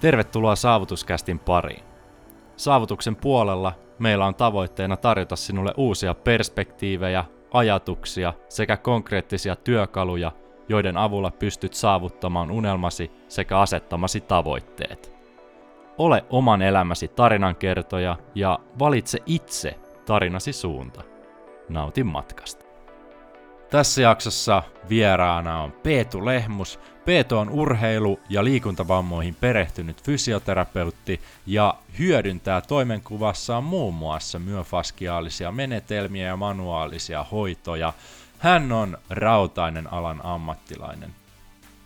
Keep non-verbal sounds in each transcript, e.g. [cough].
Tervetuloa Saavutuskästin pariin. Saavutuksen puolella meillä on tavoitteena tarjota sinulle uusia perspektiivejä, ajatuksia sekä konkreettisia työkaluja, joiden avulla pystyt saavuttamaan unelmasi sekä asettamasi tavoitteet. Ole oman elämäsi tarinankertoja ja valitse itse tarinasi suunta. Nautin matkasta. Tässä jaksossa vieraana on Peetu Lehmus. Peetu on urheilu- ja liikuntavammoihin perehtynyt fysioterapeutti ja hyödyntää toimenkuvassaan muun muassa myöfaskiaalisia menetelmiä ja manuaalisia hoitoja. Hän on rautainen alan ammattilainen.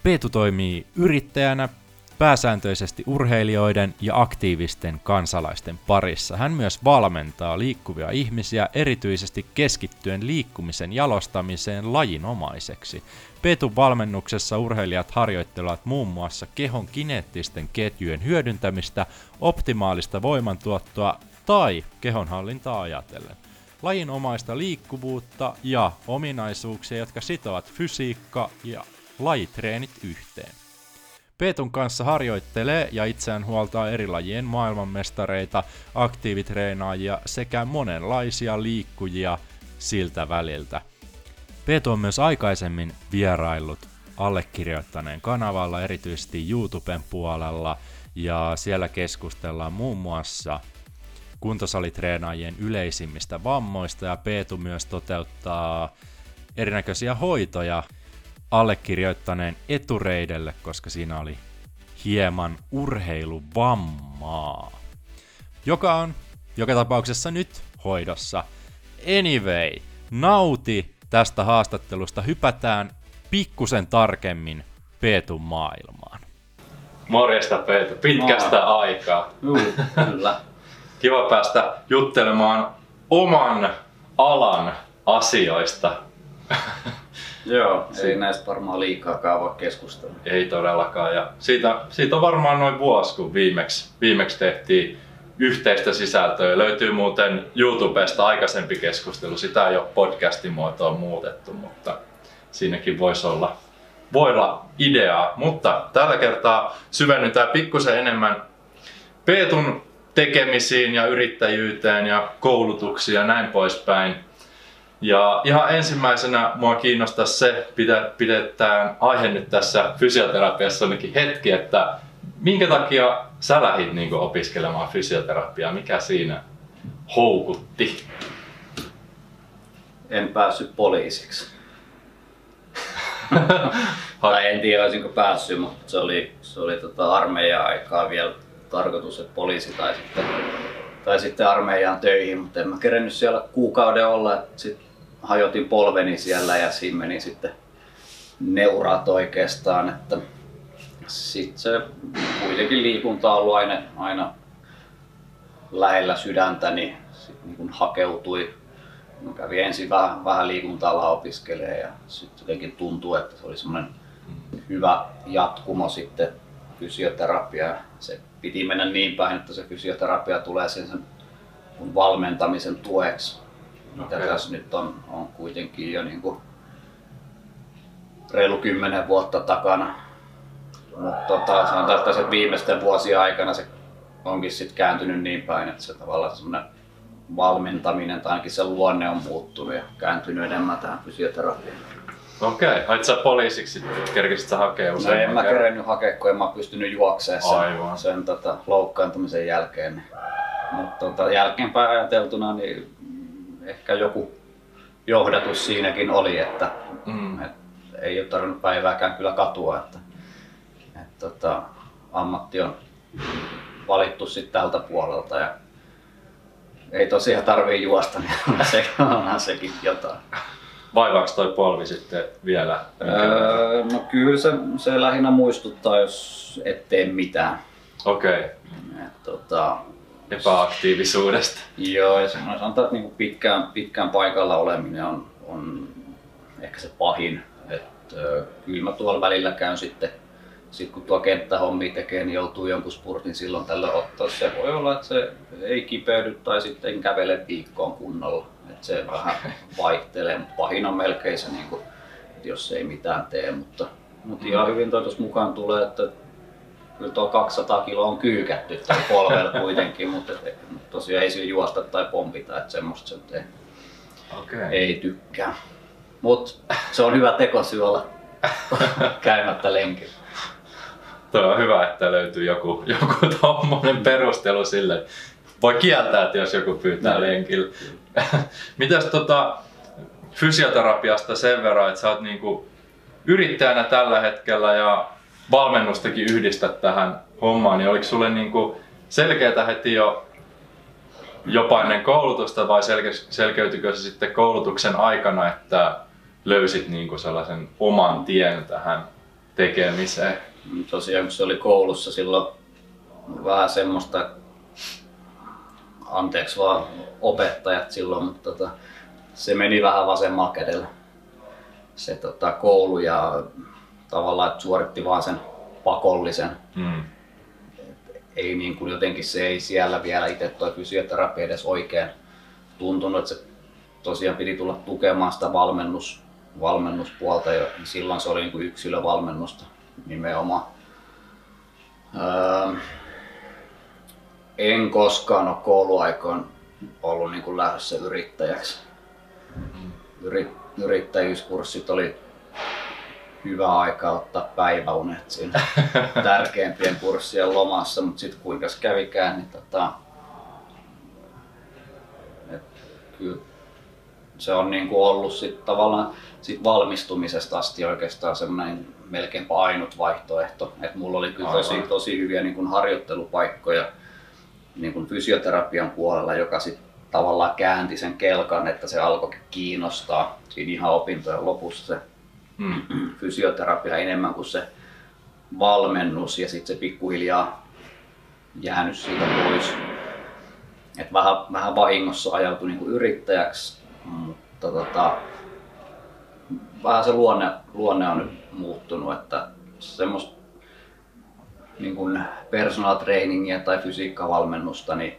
Peetu toimii yrittäjänä, pääsääntöisesti urheilijoiden ja aktiivisten kansalaisten parissa. Hän myös valmentaa liikkuvia ihmisiä erityisesti keskittyen liikkumisen jalostamiseen lajinomaiseksi. Petun valmennuksessa urheilijat harjoittelevat muun muassa kehon kineettisten ketjujen hyödyntämistä, optimaalista voimantuottoa tai kehonhallintaa ajatellen lajinomaista liikkuvuutta ja ominaisuuksia, jotka sitovat fysiikka ja lajitreenit yhteen. Peetun kanssa harjoittelee ja itseään huoltaa eri lajien maailmanmestareita, aktiivitreenaajia sekä monenlaisia liikkujia siltä väliltä. Peetu on myös aikaisemmin vieraillut allekirjoittaneen kanavalla, erityisesti YouTuben puolella, ja siellä keskustellaan muun muassa kuntosalitreenaajien yleisimmistä vammoista, ja Peetu myös toteuttaa erinäköisiä hoitoja allekirjoittaneen etureidelle, koska siinä oli hieman urheiluvammaa, joka on joka tapauksessa nyt hoidossa. Anyway, nauti tästä haastattelusta. Hypätään pikkusen tarkemmin Peetun maailmaan. Morjesta Peetu, pitkästä Maa. aikaa. Uh, kyllä. [laughs] Kiva päästä juttelemaan oman alan asioista. [laughs] Joo, si- ei näistä varmaan liikaakaan voi keskustella. Ei todellakaan. Ja siitä, siitä on varmaan noin vuosi, kun viimeksi, viimeksi tehtiin yhteistä sisältöä. Löytyy muuten YouTubesta aikaisempi keskustelu. Sitä ei ole podcastin muotoon muutettu, mutta siinäkin voisi olla, voi olla ideaa. Mutta tällä kertaa syvennytään pikkusen enemmän Peetun tekemisiin ja yrittäjyyteen ja koulutuksiin ja näin poispäin. Ja ihan ensimmäisenä mua kiinnostaa se, pidetään aihe nyt tässä fysioterapiassa ainakin hetki, että minkä takia sä lähdit niin opiskelemaan fysioterapiaa? Mikä siinä houkutti? En päässyt poliisiksi. [laughs] tai en tiedä olisinko päässyt, mutta se oli, se oli tota armeijan aikaa vielä tarkoitus, että poliisi tai sitten, tai sitten armeijaan töihin, mutta en mä kerennyt siellä kuukauden olla. Sitten hajotin polveni siellä ja siinä meni sitten neuraat oikeastaan. Että sitten se kuitenkin liikunta on ollut aina, aina lähellä sydäntä, niin sitten niin hakeutui. Mä kävin ensin vähän, vähän liikunta opiskelemaan ja sitten jotenkin tuntui, että se oli semmoinen hyvä jatkumo sitten fysioterapia. Se piti mennä niin päin, että se fysioterapia tulee sen, sen valmentamisen tueksi mitä okay. tässä nyt on, on kuitenkin jo niin kuin reilu kymmenen vuotta takana. Mutta tota, sanotaan, että se viimeisten vuosien aikana se onkin sitten kääntynyt niin päin, että se tavallaan semmoinen valmentaminen tai ainakin se luonne on muuttunut ja kääntynyt enemmän tähän fysioterapiaan. Okei, okay. sä poliisiksi, kerkisit sä hakea usein? No en mä kerennyt hakea, kun en mä pystynyt juoksemaan sen, Aivan. sen tota, loukkaantumisen jälkeen. Mutta tota, jälkeenpäin ajateltuna, niin ehkä joku johdatus siinäkin oli, että mm. et ei ole tarvinnut päivääkään kyllä katua, että et, tota, ammatti on valittu sitten tältä puolelta ja ei tosiaan tarvii juosta, niin onhan, se, onhan sekin jotain. Vaivaako toi polvi sitten vielä? Öö, no kyllä se, se lähinnä muistuttaa, jos et tee mitään. Okei. Okay. tota, epäaktiivisuudesta. Joo, ja semmoinen sanotaan, että niinku pitkään, pitkään paikalla oleminen on, on ehkä se pahin. että kyllä mä tuolla välillä käyn sitten, sit kun tuo kenttähommia tekee, niin joutuu jonkun spurtin silloin tällä ottaa. Se voi olla, että se ei kipeydy tai sitten kävele viikkoon kunnolla. että se vähän vaihtelee, mutta pahin on melkein se, niin kuin, että jos ei mitään tee. Mutta, mutta ihan hyvin toi mukaan tulee, että kyllä tuo 200 kiloa on kyykätty tai polvella [laughs] kuitenkin, mutta, et, tosiaan ei sillä juosta tai pompita, että semmoista se ei, Okei. ei tykkää. Mutta se on hyvä tekosyy olla käymättä lenkillä. Tuo on hyvä, että löytyy joku, joku tommonen perustelu sille. Voi kieltää, että jos joku pyytää lenkillä. Mitäs tota, fysioterapiasta sen verran, että sä oot niinku yrittäjänä tällä hetkellä ja valmennustakin yhdistät tähän hommaan, niin oliko sulle niinku selkeätä heti jo jopa ennen koulutusta vai selke- selkeytykö se sitten koulutuksen aikana, että löysit niinku sellaisen oman tien tähän tekemiseen? Tosiaan kun se oli koulussa silloin vähän semmoista, anteeksi vaan opettajat silloin, mutta tota, se meni vähän vasemmalla kädellä se tota, koulu ja tavallaan että suoritti vaan sen pakollisen. Mm. Ei niin kuin jotenkin se ei siellä vielä itse toi fysioterapia edes oikein tuntunut, että se tosiaan piti tulla tukemaan sitä valmennus, valmennuspuolta ja silloin se oli niin kuin yksilövalmennusta nimenomaan. Öö, en koskaan ole kouluaikoin ollut niin kuin lähdössä yrittäjäksi. Yri, yrittäjyyskurssit oli hyvä aika ottaa päiväunet siinä [laughs] tärkeimpien kurssien lomassa, mutta sitten kuinka se kävikään, niin tota, et kyllä se on niin kuin ollut sit tavallaan sit valmistumisesta asti oikeastaan semmoinen melkeinpä ainut vaihtoehto. Et mulla oli kyllä tosi, tosi hyviä niin kuin harjoittelupaikkoja niin kuin fysioterapian puolella, joka sitten tavallaan käänti sen kelkan, että se alkoi kiinnostaa siinä ihan opintojen lopussa se Fysioterapia enemmän kuin se valmennus ja sitten se pikkuhiljaa jäänyt siitä pois. Et vähän, vähän vahingossa ajautui niinku yrittäjäksi, mutta tota, vähän se luonne, luonne on nyt muuttunut, että semmoista niin personal trainingia tai fysiikkavalmennusta niin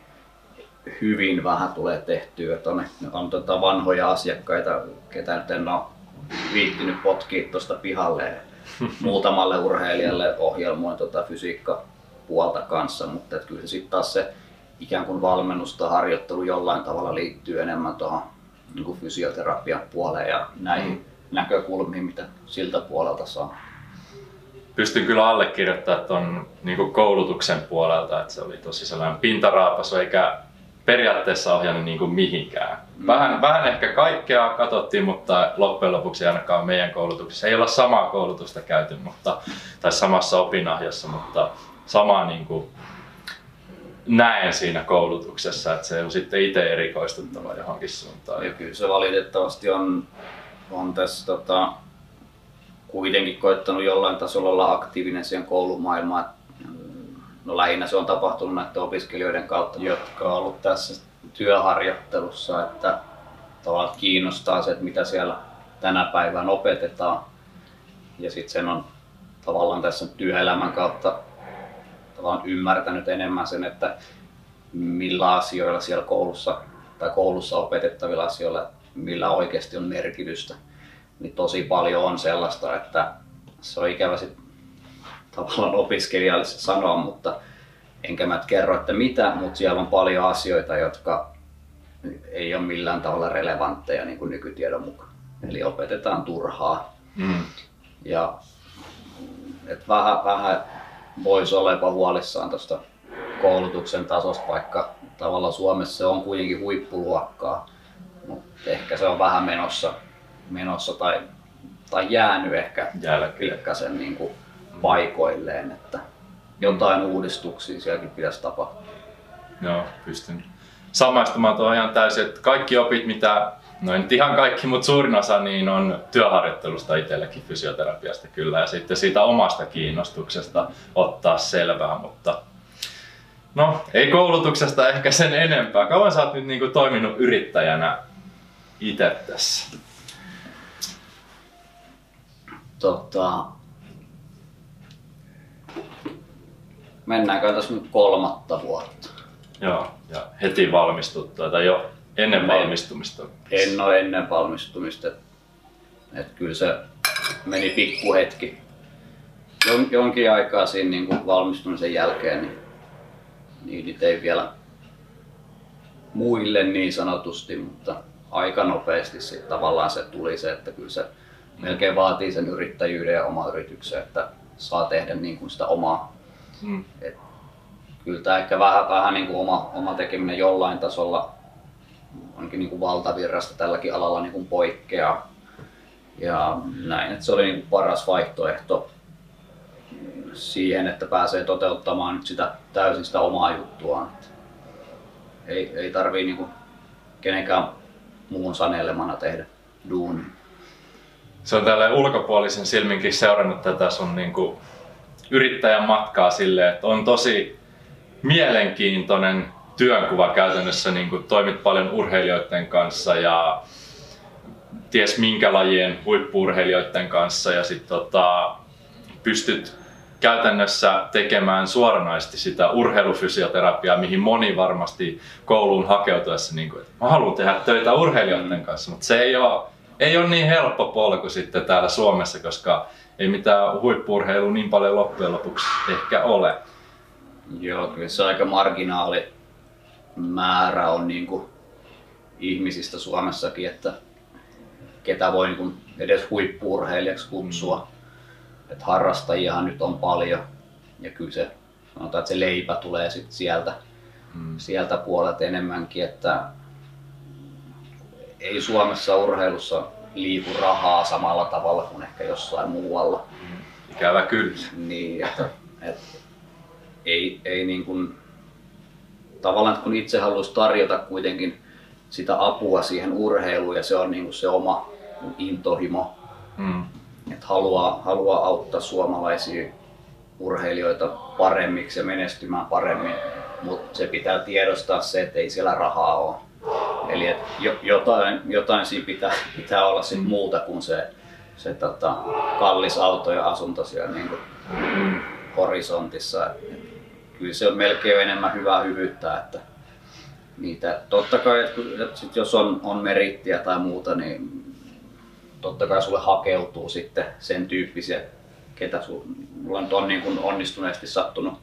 hyvin vähän tulee tehtyä. Et on, on tota vanhoja asiakkaita, ketä nyt en ole viittinyt potkia tuosta pihalle muutamalle urheilijalle ohjelmoin tota fysiikkapuolta kanssa, mutta kyllä se sitten taas se ikään kuin valmennus tai harjoittelu jollain tavalla liittyy enemmän tuohon niin fysioterapian puoleen ja näihin Mm. näkökulmiin, mitä siltä puolelta saa. Pystyn kyllä allekirjoittamaan tuon niin koulutuksen puolelta, että se oli tosi sellainen pintaraapasu eikä periaatteessa ohjannut niin kuin mihinkään. Vähän, vähän ehkä kaikkea katsottiin, mutta loppujen lopuksi ainakaan meidän koulutuksessa ei olla samaa koulutusta käyty, mutta, tai samassa opinahjossa, mutta samaa niin kuin näen siinä koulutuksessa, että se on sitten itse erikoistuttava johonkin suuntaan. Ja kyllä se valitettavasti on, on tässä tota, kuitenkin koittanut jollain tasolla olla aktiivinen siihen koulumaailmaan. No lähinnä se on tapahtunut näiden opiskelijoiden kautta, jotka on ollut tässä työharjoittelussa, että tavallaan kiinnostaa se, että mitä siellä tänä päivänä opetetaan. Ja sitten sen on tavallaan tässä työelämän kautta tavallaan ymmärtänyt enemmän sen, että millä asioilla siellä koulussa tai koulussa opetettavilla asioilla, millä oikeasti on merkitystä. Niin tosi paljon on sellaista, että se on ikävä sit tavallaan opiskelijalle se sanoa, mutta enkä mä kerro, että mitä, mutta siellä on paljon asioita, jotka ei ole millään tavalla relevantteja niin kuin nykytiedon mukaan. Eli opetetaan turhaa. Mm. Ja et vähän, vähän voisi olla jopa huolissaan tuosta koulutuksen tasosta, vaikka tavallaan Suomessa se on kuitenkin huippuluokkaa, mutta ehkä se on vähän menossa, menossa tai, tai jäänyt ehkä Jälkeen. pikkasen niin kuin paikoilleen, että jotain uudistuksia sielläkin pitäisi tapahtua. Joo, pystyn samaistumaan tuohon ihan täysin, että kaikki opit, mitä, no ei nyt ihan kaikki, mutta suurin osa niin on työharjoittelusta itsellekin fysioterapiasta kyllä ja sitten siitä omasta kiinnostuksesta ottaa selvää, mutta no ei koulutuksesta ehkä sen enempää. Kauan sä oot nyt niin kuin toiminut yrittäjänä itse tässä? Tota, mennäänkö tässä nyt kolmatta vuotta? Joo, ja heti valmistuttua tai jo ennen Me- valmistumista. En ole ennen valmistumista. Et, et kyllä se meni pikkuhetki jon, jonkin aikaa siinä niin kuin valmistumisen jälkeen, niin, niin niitä ei vielä muille niin sanotusti, mutta aika nopeasti sitten tavallaan se tuli se, että kyllä se melkein vaatii sen yrittäjyyden ja oma yrityksen, että saa tehdä niin kuin sitä omaa. Mm. Et kyllä tämä ehkä vähän, vähän niin kuin oma, oma tekeminen jollain tasolla onkin niin kuin valtavirrasta tälläkin alalla niin kuin poikkeaa. Ja näin, että se oli niin kuin paras vaihtoehto siihen, että pääsee toteuttamaan nyt sitä täysin sitä omaa juttuaan. Ei, ei tarvii niin kuin kenenkään muun sanelemana tehdä duuni. Se on tällä ulkopuolisen silminkin seurannut tätä sun niin kuin yrittäjän matkaa silleen, että on tosi mielenkiintoinen työnkuva käytännössä, niin kuin toimit paljon urheilijoiden kanssa ja ties minkä lajien huippuurheilijoiden kanssa ja sitten tota, pystyt käytännössä tekemään suoranaisesti sitä urheilufysioterapiaa, mihin moni varmasti kouluun hakeutuessa, niin kuin, että mä haluan tehdä töitä urheilijoiden kanssa, mutta se ei ole, ei ole niin helppo polku sitten täällä Suomessa, koska ei mitään huippurheilua niin paljon loppujen lopuksi ehkä ole. Joo, kyllä se aika marginaali määrä on niin kuin ihmisistä Suomessakin, että ketä voi niin kuin edes huippurheilijaksi kutsua. Mm että harrastajiahan nyt on paljon ja kyllä se, sanotaan, että se leipä tulee sit sieltä, mm. sieltä puolelta enemmänkin, että ei Suomessa urheilussa liiku rahaa samalla tavalla kuin ehkä jossain muualla. Ikävä kyllä. Niin, että, että ei, ei niin kuin, tavallaan kun itse haluaisi tarjota kuitenkin sitä apua siihen urheiluun ja se on niin kuin se oma intohimo, mm että haluaa, haluaa auttaa suomalaisia urheilijoita paremmiksi ja menestymään paremmin, mutta se pitää tiedostaa se, että ei siellä rahaa ole. Eli että jotain, jotain siinä pitää, pitää olla sit muuta kuin se, se tota, kallis auto ja asunto siellä niin kuin horisontissa. Et, et, kyllä se on melkein enemmän hyvää hyvyyttä, että niitä, totta kai, että, että sit jos on, on merittiä tai muuta, niin totta kai sulle hakeutuu sitten sen tyyppisiä, ketä sulla on, on niin kuin onnistuneesti sattunut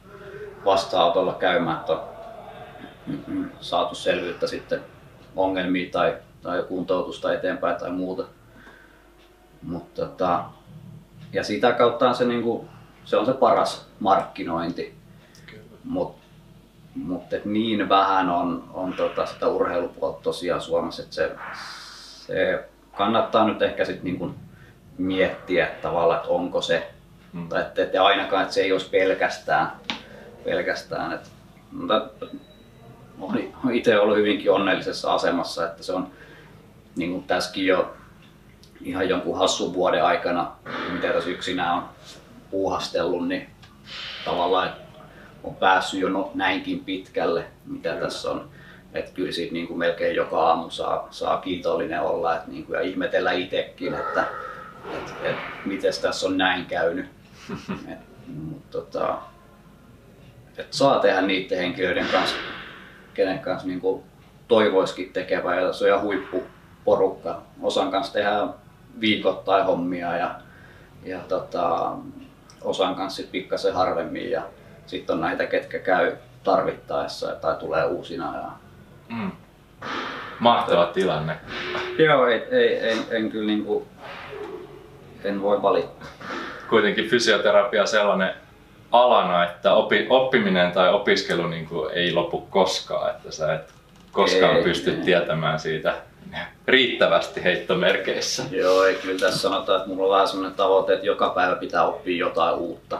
vasta-autolla käymään, että on saatu selvyyttä sitten ongelmiin tai, tai kuntoutusta eteenpäin tai muuta. Mutta tota, ja sitä kautta se, niin kuin, se on se paras markkinointi. Mutta mut niin vähän on, on tota sitä urheilupuolta tosiaan Suomessa, että se, se kannattaa nyt ehkä sitten niin miettiä tavallaan, että onko se, mm. tai että, että ainakaan, että se ei olisi pelkästään, pelkästään että, mutta olen itse ollut hyvinkin onnellisessa asemassa, että se on niin kuin tässäkin jo ihan jonkun hassun vuoden aikana, mitä tässä yksinään on puuhastellut, niin tavallaan että on päässyt jo no, näinkin pitkälle, mitä tässä on. Että kyllä siitä niin kuin melkein joka aamu saa, saa kiitollinen olla että niin kuin, ja ihmetellä itsekin, että et, et, miten tässä on näin käynyt. [laughs] Et, mut, tota, et saa tehdä niiden henkilöiden kanssa, kenen kanssa niin kuin toivoisikin tekevä ja se on ihan huippuporukka. Osan kanssa tehdään viikoittain hommia ja, ja tota, osan kanssa sitten pikkasen harvemmin ja sitten on näitä, ketkä käy tarvittaessa tai tulee uusina ja Mm. Mahtava tilanne. Joo, ei, ei, en, en kyllä niin kuin, en voi valittaa. Kuitenkin fysioterapia sellainen alana, että opi, oppiminen tai opiskelu niin kuin ei lopu koskaan, että sä et koskaan ei, pysty ei. tietämään siitä riittävästi heittomerkeissä. Joo, ei kyllä tässä sanotaan, että mulla on vähän sellainen tavoite, että joka päivä pitää oppia jotain uutta.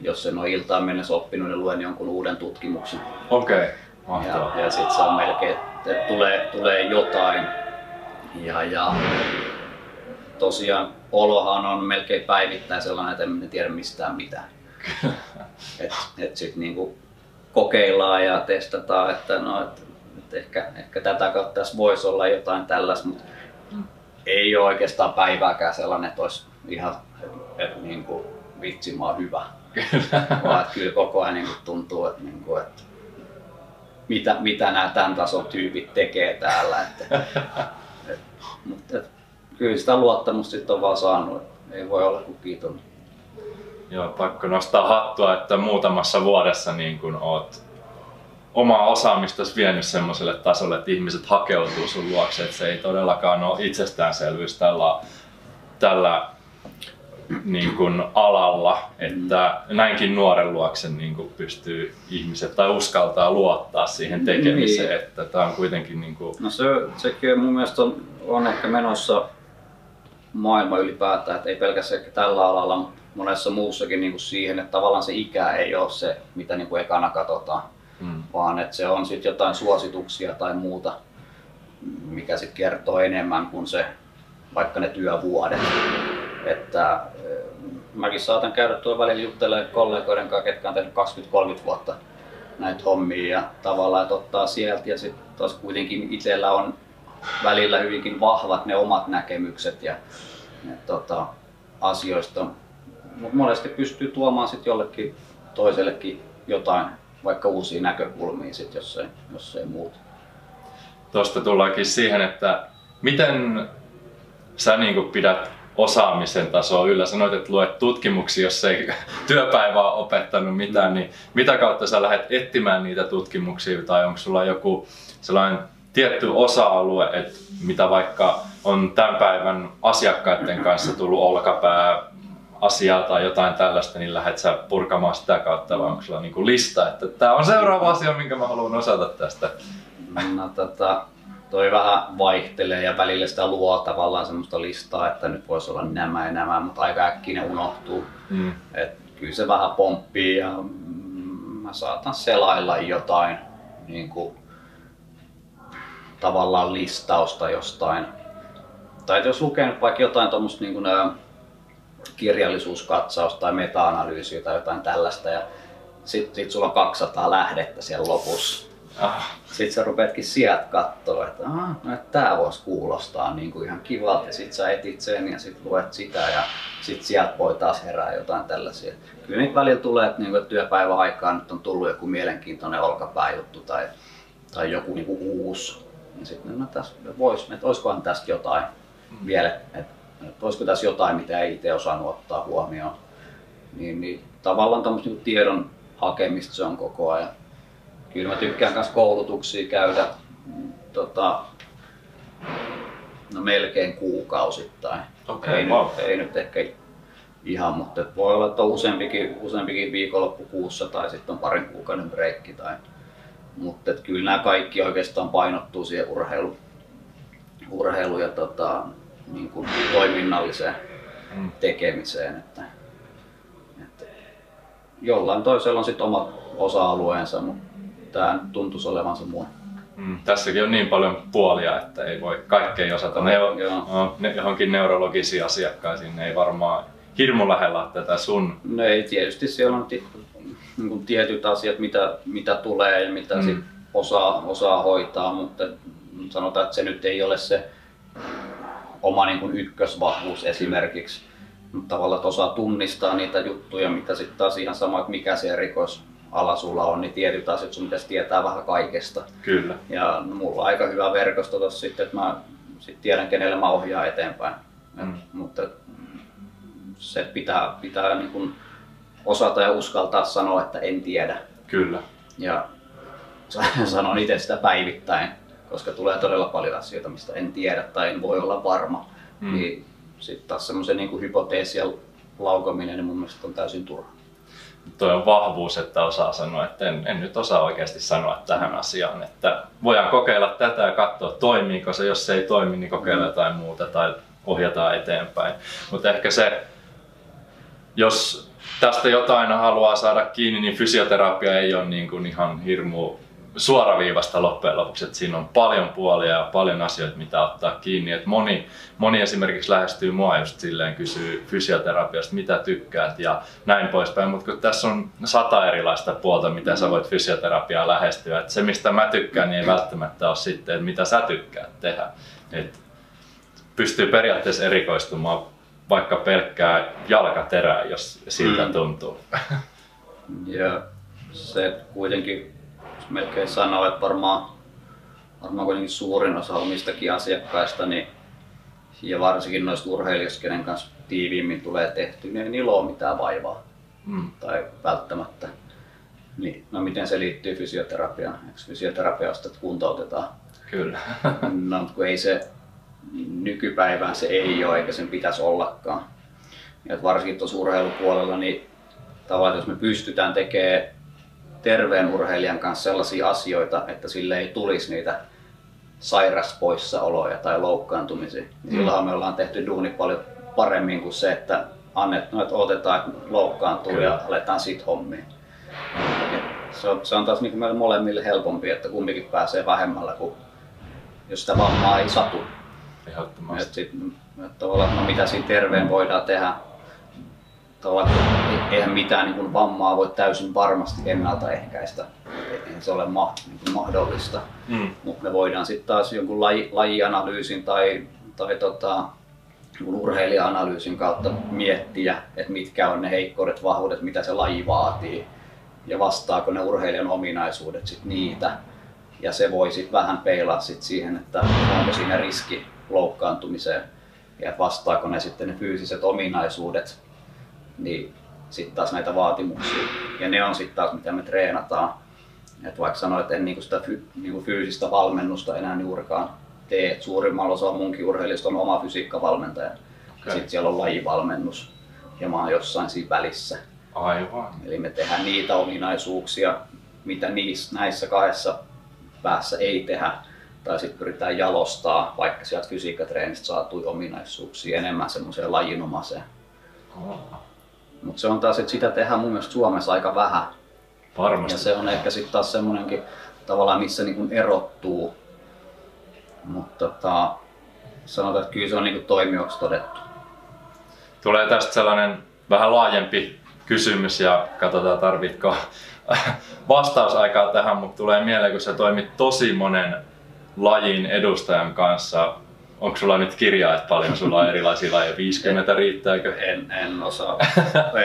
Jos en ole iltaan mennessä oppinut, niin luen jonkun uuden tutkimuksen. Okei. Okay. Ja, ja sitten se on melkein, että tulee, tulee jotain. Ja, ja tosiaan olohan on melkein päivittäin sellainen, että en tiedä mistään mitään. Et, et sitten niinku kokeillaan ja testataan, että no, et, et ehkä, ehkä tätä kautta tässä voisi olla jotain tällaista, mutta ei ole oikeastaan päivääkään sellainen, että olisi ihan, että et, niinku, vitsi mä oon hyvä. Vaan että kyllä koko ajan niinku tuntuu, että, niinku, että mitä, mitä nämä tämän tason tyypit tekee täällä. Että, et, mutta et, kyllä sitä luottamusta sitten on vaan saanut, ei voi olla kuin kiitollinen. Joo, pakko nostaa hattua, että muutamassa vuodessa niin kun oot omaa osaamista vienyt semmoiselle tasolle, että ihmiset hakeutuu sun luokse, että se ei todellakaan ole itsestäänselvyys tällä, tällä niin kuin alalla, että näinkin nuoren luokse niin kuin pystyy ihmiset tai uskaltaa luottaa siihen tekemiseen, niin. että tämä on kuitenkin niin kuin... No se, sekin mun mielestä on, on ehkä menossa maailma ylipäätään, että ei pelkästään tällä alalla, mutta monessa muussakin niin kuin siihen, että tavallaan se ikä ei ole se, mitä niin kuin ekana katsotaan, mm. vaan että se on sitten jotain suosituksia tai muuta, mikä sitten kertoo enemmän kuin se vaikka ne työvuodet. Että mäkin saatan käydä tuolla välillä juttelemaan kollegoiden kanssa, ketkä on tehnyt 20-30 vuotta näitä hommia ja tavallaan, että ottaa sieltä ja sitten taas kuitenkin itsellä on välillä hyvinkin vahvat ne omat näkemykset ja ne, tota, asioista. Mutta monesti pystyy tuomaan sitten jollekin toisellekin jotain, vaikka uusia näkökulmia sit, jos jos ei muuta. Tuosta tullaankin siihen, että miten sä niin pidät osaamisen tasoa yllä. Sanoit, että luet tutkimuksia, jos ei [laughs] työpäivää opettanut mitään, niin mitä kautta sä lähdet etsimään niitä tutkimuksia tai onko sulla joku sellainen tietty osa-alue, että mitä vaikka on tämän päivän asiakkaiden kanssa tullut olkapää asiaa tai jotain tällaista, niin lähdet sä purkamaan sitä kautta vai onko sulla niin lista, että tämä on seuraava asia, minkä mä haluan osata tästä? No, tota, toi vähän vaihtelee ja välillä sitä luo tavallaan semmoista listaa, että nyt voisi olla nämä ja nämä, mutta aika äkkiä ne unohtuu. Mm. Et kyllä se vähän pomppii ja mä saatan selailla jotain niin kuin, tavallaan listausta jostain. Tai jos lukee vaikka jotain tuommoista niin kirjallisuuskatsausta tai meta-analyysiä tai jotain tällaista ja sitten sit sulla on 200 lähdettä siellä lopussa Ah. Sitten sä rupeatkin sieltä katsoa, että, ah, no, että tää voisi kuulostaa niin kuin ihan kivalta. Ja sit sä etit sen ja sit luet sitä ja sit sieltä voi taas herää jotain tällaisia. Kyllä niitä välillä tulee, että, niin työpäivän aikaan nyt on tullut joku mielenkiintoinen olkapääjuttu tai, tai joku niin kuin uusi. Ja sitten no, tässä vois, että olisikohan tästä jotain mm. vielä, että, että olisiko tässä jotain, mitä ei itse osannut ottaa huomioon. Niin, niin tavallaan tämmöistä niin tiedon hakemista se on koko ajan kyllä mä tykkään myös koulutuksia käydä tota, no melkein kuukausittain. Okay, ei, wow. nyt, ei nyt ehkä ihan, mutta voi olla, että on useampikin, useampikin viikonloppu kuussa tai sitten on parin kuukauden breikki. Tai, mutta että kyllä nämä kaikki oikeastaan painottuu siihen urheilu, urheilu ja tota, niin kuin toiminnalliseen mm. tekemiseen. Että, että jollain toisella on sitten oma osa-alueensa, mutta tämä tuntuisi olevan se mua. Mm, tässäkin on niin paljon puolia, että ei voi kaikkea osata. Ne, on, ne, johonkin neurologisiin asiakkaisiin ne ei varmaan hirmu lähellä tätä sun... No ei, tietysti siellä on t- niin tietyt asiat, mitä, mitä tulee ja mitä mm. sit osaa, osaa hoitaa, mutta sanotaan, että se nyt ei ole se oma niin kuin ykkösvahvuus esimerkiksi. Mutta tavallaan, että osaa tunnistaa niitä juttuja, mitä sitten taas ihan sama, että mikä se erikois, ala sulla on, niin tietyt asiat sun pitäisi tietää vähän kaikesta. Kyllä. Ja mulla on aika hyvä verkosto tossa sitten, että mä sit tiedän kenelle mä ohjaan eteenpäin. Mm. Et, mutta se pitää, pitää niin kun osata ja uskaltaa sanoa, että en tiedä. Kyllä. Ja [laughs] sanon itse sitä päivittäin, koska tulee todella paljon asioita, mistä en tiedä tai en voi olla varma. Mm. Niin sitten taas semmoisen niin hypoteesien laukominen niin mun mielestä on täysin turha tuo on vahvuus, että osaa sanoa, että en, en nyt osaa oikeasti sanoa tähän asiaan. Että voidaan kokeilla tätä ja katsoa, toimiiko se. Jos se ei toimi, niin kokeilla jotain muuta tai ohjataan eteenpäin. Mutta ehkä se, jos tästä jotain haluaa saada kiinni, niin fysioterapia ei ole niin kuin ihan hirmu suoraviivasta loppujen lopuksi, että siinä on paljon puolia ja paljon asioita, mitä ottaa kiinni. Et moni, moni esimerkiksi lähestyy mua just silleen, kysyy fysioterapiasta, mitä tykkäät ja näin poispäin, mutta kun tässä on sata erilaista puolta, miten sä voit fysioterapiaa lähestyä, että se mistä mä tykkään, niin ei välttämättä ole sitten, että mitä sä tykkäät tehdä. Et pystyy periaatteessa erikoistumaan vaikka pelkkää jalkaterää, jos siltä mm. tuntuu. [laughs] Ja se kuitenkin melkein sanoa, että varmaan, varmaan kuitenkin suurin osa omistakin asiakkaista, niin, ja varsinkin noista urheilijoista, kenen kanssa tiiviimmin tulee tehty, niin ei niillä ole mitään vaivaa. mm. tai välttämättä. Niin, no miten se liittyy fysioterapiaan? Eikö fysioterapiasta kuntoutetaan? Kyllä. [laughs] no, kun ei se nykypäivään se ei ole eikä sen pitäisi ollakaan. Ja varsinkin tuossa urheilupuolella, niin tavallaan jos me pystytään tekemään terveen urheilijan kanssa sellaisia asioita, että sille ei tulisi niitä sairaspoissaoloja tai loukkaantumisia, mm. silloinhan me ollaan tehty duuni paljon paremmin kuin se, että annet, no, että otetaan, että loukkaantuu Kyllä. ja aletaan sit hommiin. se on, se on taas niin meille molemmille helpompi, että kumpikin pääsee vähemmällä, kuin jos sitä vammaa ei satu. Ehdottomasti. Et sit, et tavallaan, no mitä siinä terveen voidaan tehdä, tavallaan, eihän mitään niin kuin vammaa voi täysin varmasti ennaltaehkäistä. Eihän se ole ma- niin kuin mahdollista. Mm. Mutta me voidaan sitten taas jonkun laji, lajianalyysin tai, tai tota, urheilija-analyysin kautta miettiä, että mitkä on ne heikkoudet, vahvuudet, mitä se laji vaatii ja vastaako ne urheilijan ominaisuudet sit niitä. Ja se voi sitten vähän peilaa sit siihen, että onko siinä riski loukkaantumiseen ja vastaako ne sitten ne fyysiset ominaisuudet, niin sitten taas näitä vaatimuksia. Ja ne on sitten taas mitä me treenataan. Et vaikka sanoit, että en niinku sitä fy, niinku fyysistä valmennusta enää juurikaan tee. Suurimmalla osalla munkin urheilijoista on oma fysiikkavalmentaja. Okay. Sitten siellä on lajivalmennus ja mä oon jossain siinä välissä. Aivan. Eli me tehdään niitä ominaisuuksia, mitä niissä, näissä kahdessa päässä ei tehdä. Tai sitten pyritään jalostaa vaikka sieltä fysiikkatreenistä saatuja ominaisuuksia enemmän semmoiseen lajinomaiseen. Oh. Mutta se on taas, että sitä tehdään mun mielestä Suomessa aika vähän. Varmasti. Ja se on ehkä sitten taas semmoinenkin tavallaan, missä niin erottuu. Mutta tota, sanotaan, että kyllä se on niin toimijoksi todettu. Tulee tästä sellainen vähän laajempi kysymys ja katsotaan tarvitko vastausaikaa tähän, mutta tulee mieleen, kun sä toimit tosi monen lajin edustajan kanssa Onko sulla nyt kirjaa, että paljon sulla on erilaisia lajeja? 50 riittääkö? En, en osaa,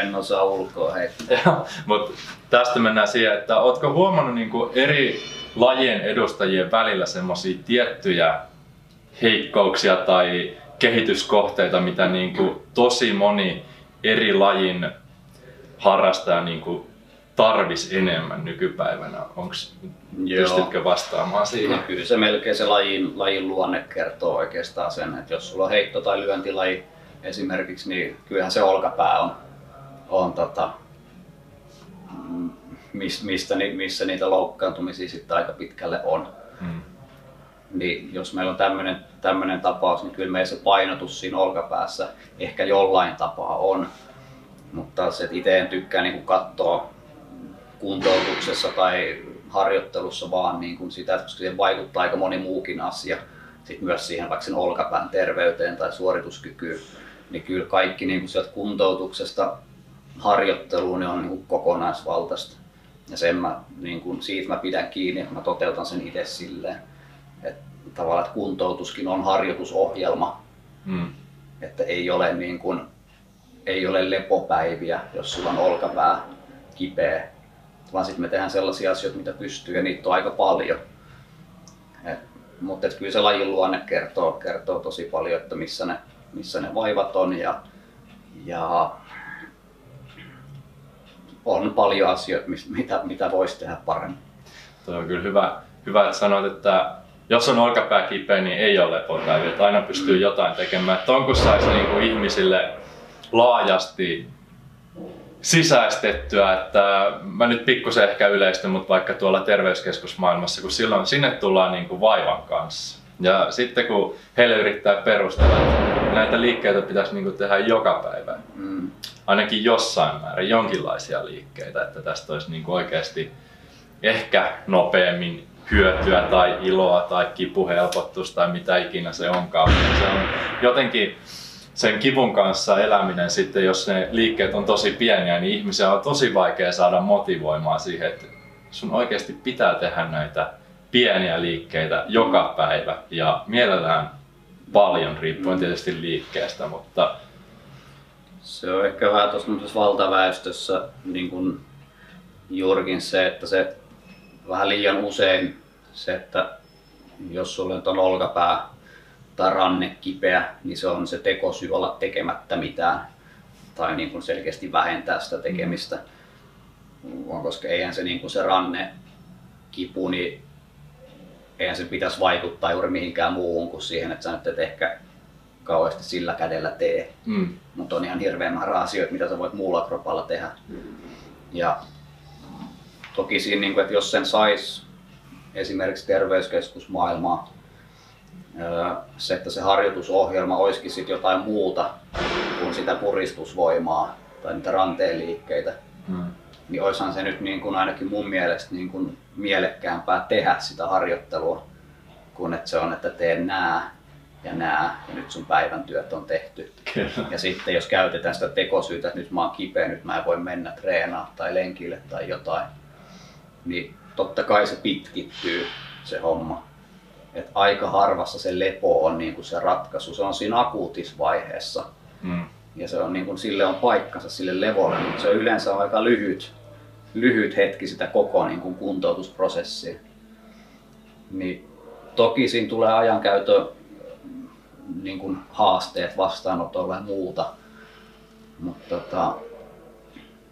en osaa ulkoa heittää. [laughs] Mutta tästä mennään siihen, että ootko huomannut niinku eri lajien edustajien välillä semmoisia tiettyjä heikkouksia tai kehityskohteita, mitä niinku tosi moni eri lajin harrastaja niinku tarvis enemmän nykypäivänä? Onks, pystytkö vastaamaan siihen? No, kyllä se melkein se lajin, lajin luonne kertoo oikeastaan sen, että jos sulla on heitto- tai lyöntilaji esimerkiksi, niin kyllähän se olkapää on, on tota, mistä, missä niitä loukkaantumisia sitten aika pitkälle on. Hmm. Niin jos meillä on tämmöinen tapaus, niin kyllä meillä se painotus siinä olkapäässä ehkä jollain tapaa on. Mutta se, itse en tykkää niin katsoa kuntoutuksessa tai harjoittelussa vaan niin kuin sitä, koska siihen vaikuttaa aika moni muukin asia. Sitten myös siihen vaikka sen olkapään terveyteen tai suorituskykyyn. Niin kyllä kaikki niin kuin sieltä kuntoutuksesta harjoitteluun niin on niin kuin kokonaisvaltaista. Ja sen mä, niin kuin, siitä mä pidän kiinni, että mä toteutan sen itse silleen. Että tavallaan että kuntoutuskin on harjoitusohjelma. Mm. Että ei ole, niin kuin, ei ole lepopäiviä, jos sulla on olkapää kipeä vaan sitten me tehdään sellaisia asioita, mitä pystyy ja niitä on aika paljon. Et, mutta et kyllä se lajin luonne kertoo, kertoo tosi paljon, että missä ne, missä ne vaivat on ja, ja on paljon asioita, mitä, mitä voisi tehdä paremmin. Tuo on kyllä hyvä, hyvä että sanoit, että jos on olkapää kipeä, niin ei ole lepopäiviä, että aina pystyy jotain tekemään. Että on kun saisi niin ihmisille laajasti sisäistettyä, että mä nyt pikkusen ehkä yleistyn, mutta vaikka tuolla terveyskeskusmaailmassa, kun silloin sinne tullaan niin kuin vaivan kanssa. Ja sitten kun heille yrittää perustella, että näitä liikkeitä pitäisi niin kuin tehdä joka päivä, mm. ainakin jossain määrin jonkinlaisia liikkeitä, että tästä olisi niin kuin oikeasti ehkä nopeammin hyötyä tai iloa tai kipuhelpotusta tai mitä ikinä se onkaan. Se on jotenkin sen kivun kanssa eläminen sitten, jos ne liikkeet on tosi pieniä, niin ihmisiä on tosi vaikea saada motivoimaan siihen, että sun oikeasti pitää tehdä näitä pieniä liikkeitä joka päivä. Ja mielellään paljon, riippuen tietysti liikkeestä, mutta se on ehkä vähän tuossa valtaväestössä niin kuin juurikin se, että se vähän liian usein se, että jos sulla on olkapää tai ranne kipeä, niin se on se tekosyy olla tekemättä mitään. tai niin kuin selkeästi vähentää sitä tekemistä. Koska eihän se, niin kuin se ranne kipu, niin eihän se pitäisi vaikuttaa juuri mihinkään muuhun kuin siihen, että sä nyt et ehkä kauheasti sillä kädellä tee. Mm. Mutta on ihan hirveän määrä asioita, mitä sä voit muulla kropalla tehdä. Ja toki siinä, niin kuin, että jos sen sais esimerkiksi terveyskeskusmaailmaa, se, että se harjoitusohjelma olisikin sit jotain muuta kuin sitä puristusvoimaa tai niitä ranteen liikkeitä, mm. niin olisihan se nyt niin kuin ainakin mun mielestä niin kuin mielekkäämpää tehdä sitä harjoittelua, kun että se on, että teen nää ja nää ja nyt sun päivän työt on tehty. Kyllä. Ja sitten jos käytetään sitä tekosyytä, että nyt mä oon kipeä, nyt mä en voi mennä treenaa tai lenkille tai jotain, niin totta kai se pitkittyy se homma. Et aika harvassa se lepo on niin kuin se ratkaisu. Se on siinä akuutisvaiheessa. Mm. Ja se on niin kuin, sille on paikkansa sille levolle, mutta se on yleensä aika lyhyt, lyhyt hetki sitä koko niin kuin kuntoutusprosessia. Niin toki siinä tulee ajankäytön niin kuin haasteet vastaanotolle ja muuta. Mutta tota,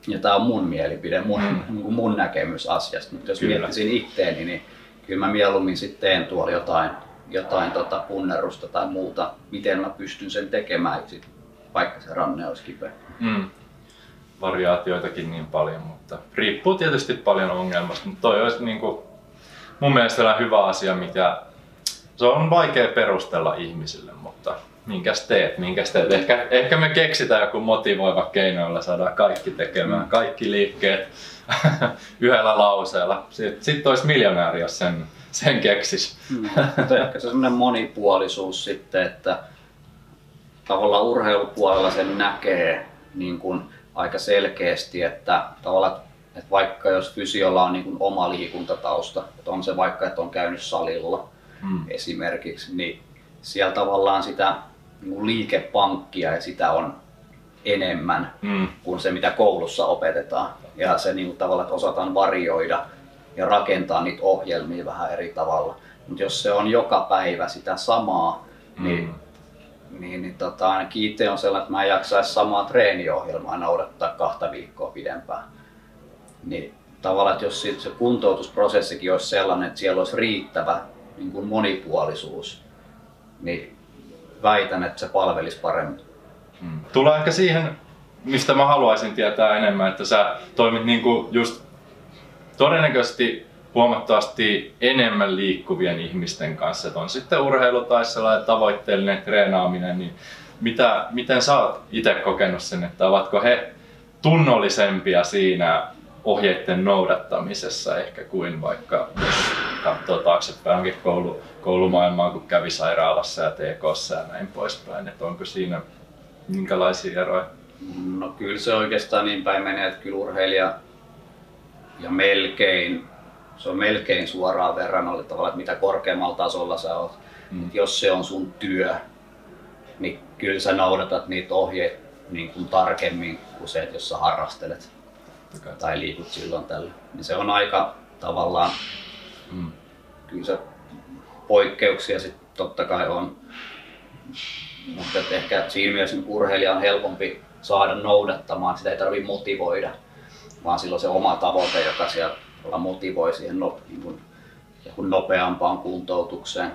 ja tämä on mun mielipide, mun, mm. mun näkemys asiasta. Mutta jos kyllä. miettisin itteeni, niin kyllä mä mieluummin sitten teen tuolla jotain, jotain tota punnerusta tai muuta, miten mä pystyn sen tekemään, sit, vaikka se ranne olisi kipeä. Mm. Variaatioitakin niin paljon, mutta riippuu tietysti paljon ongelmasta, mutta toi olisi niin kuin, mun mielestä hyvä asia, mikä se on vaikea perustella ihmisille, mutta minkäs teet, minkäs teet. Ehkä, ehkä me keksitään joku motivoiva keino, jolla saadaan kaikki tekemään, kaikki liikkeet [laughs] yhdellä lauseella. Sitten sit olisi miljonääri, jos sen, sen keksis. Mm. ehkä se semmoinen monipuolisuus sitten, että tavallaan urheilupuolella sen näkee niin kuin aika selkeästi, että tavallaan että vaikka jos fysiolla on niin kuin oma liikuntatausta, että on se vaikka, että on käynyt salilla mm. esimerkiksi, niin siellä tavallaan sitä niin liikepankkia ja sitä on enemmän mm. kuin se, mitä koulussa opetetaan. Ja se niin kuin, tavallaan, että osataan varioida ja rakentaa niitä ohjelmia vähän eri tavalla. Mutta jos se on joka päivä sitä samaa, mm. niin, niin, niin tota, ainakin itse on sellainen, että mä en jaksaisi samaa treeniohjelmaa noudattaa kahta viikkoa pidempään. Niin tavallaan, että jos se kuntoutusprosessikin olisi sellainen, että siellä olisi riittävä niin kuin monipuolisuus, niin väitän, että se palvelisi paremmin. Hmm. Tulee ehkä siihen, mistä mä haluaisin tietää enemmän, että sä toimit niin kuin just todennäköisesti huomattavasti enemmän liikkuvien ihmisten kanssa, että on sitten urheilu tai sellainen tavoitteellinen treenaaminen, niin mitä, miten sä oot itse kokenut sen, että ovatko he tunnollisempia siinä ohjeiden noudattamisessa ehkä kuin vaikka jos katsoo taaksepäin koulu, koulumaailmaa, kun kävi sairaalassa ja TKssa ja näin poispäin, että onko siinä minkälaisia eroja? No kyllä se oikeastaan niin päin menee, että kyllä urheilija ja melkein, se on melkein suoraan verran tavalla, että mitä korkeammalla tasolla sä oot. Mm. Jos se on sun työ, niin kyllä sä noudatat niitä ohjeita niin kuin tarkemmin kuin se, että jos sä harrastelet okay. tai liikut silloin tällä. Niin se on aika tavallaan, mm. kyllä se poikkeuksia sitten totta kai on. Mutta ehkä siinä mielessä niin urheilija on helpompi saada noudattamaan, sitä ei tarvitse motivoida, vaan silloin se oma tavoite, joka siellä motivoi siihen no, niin kuin, nopeampaan kuntoutukseen.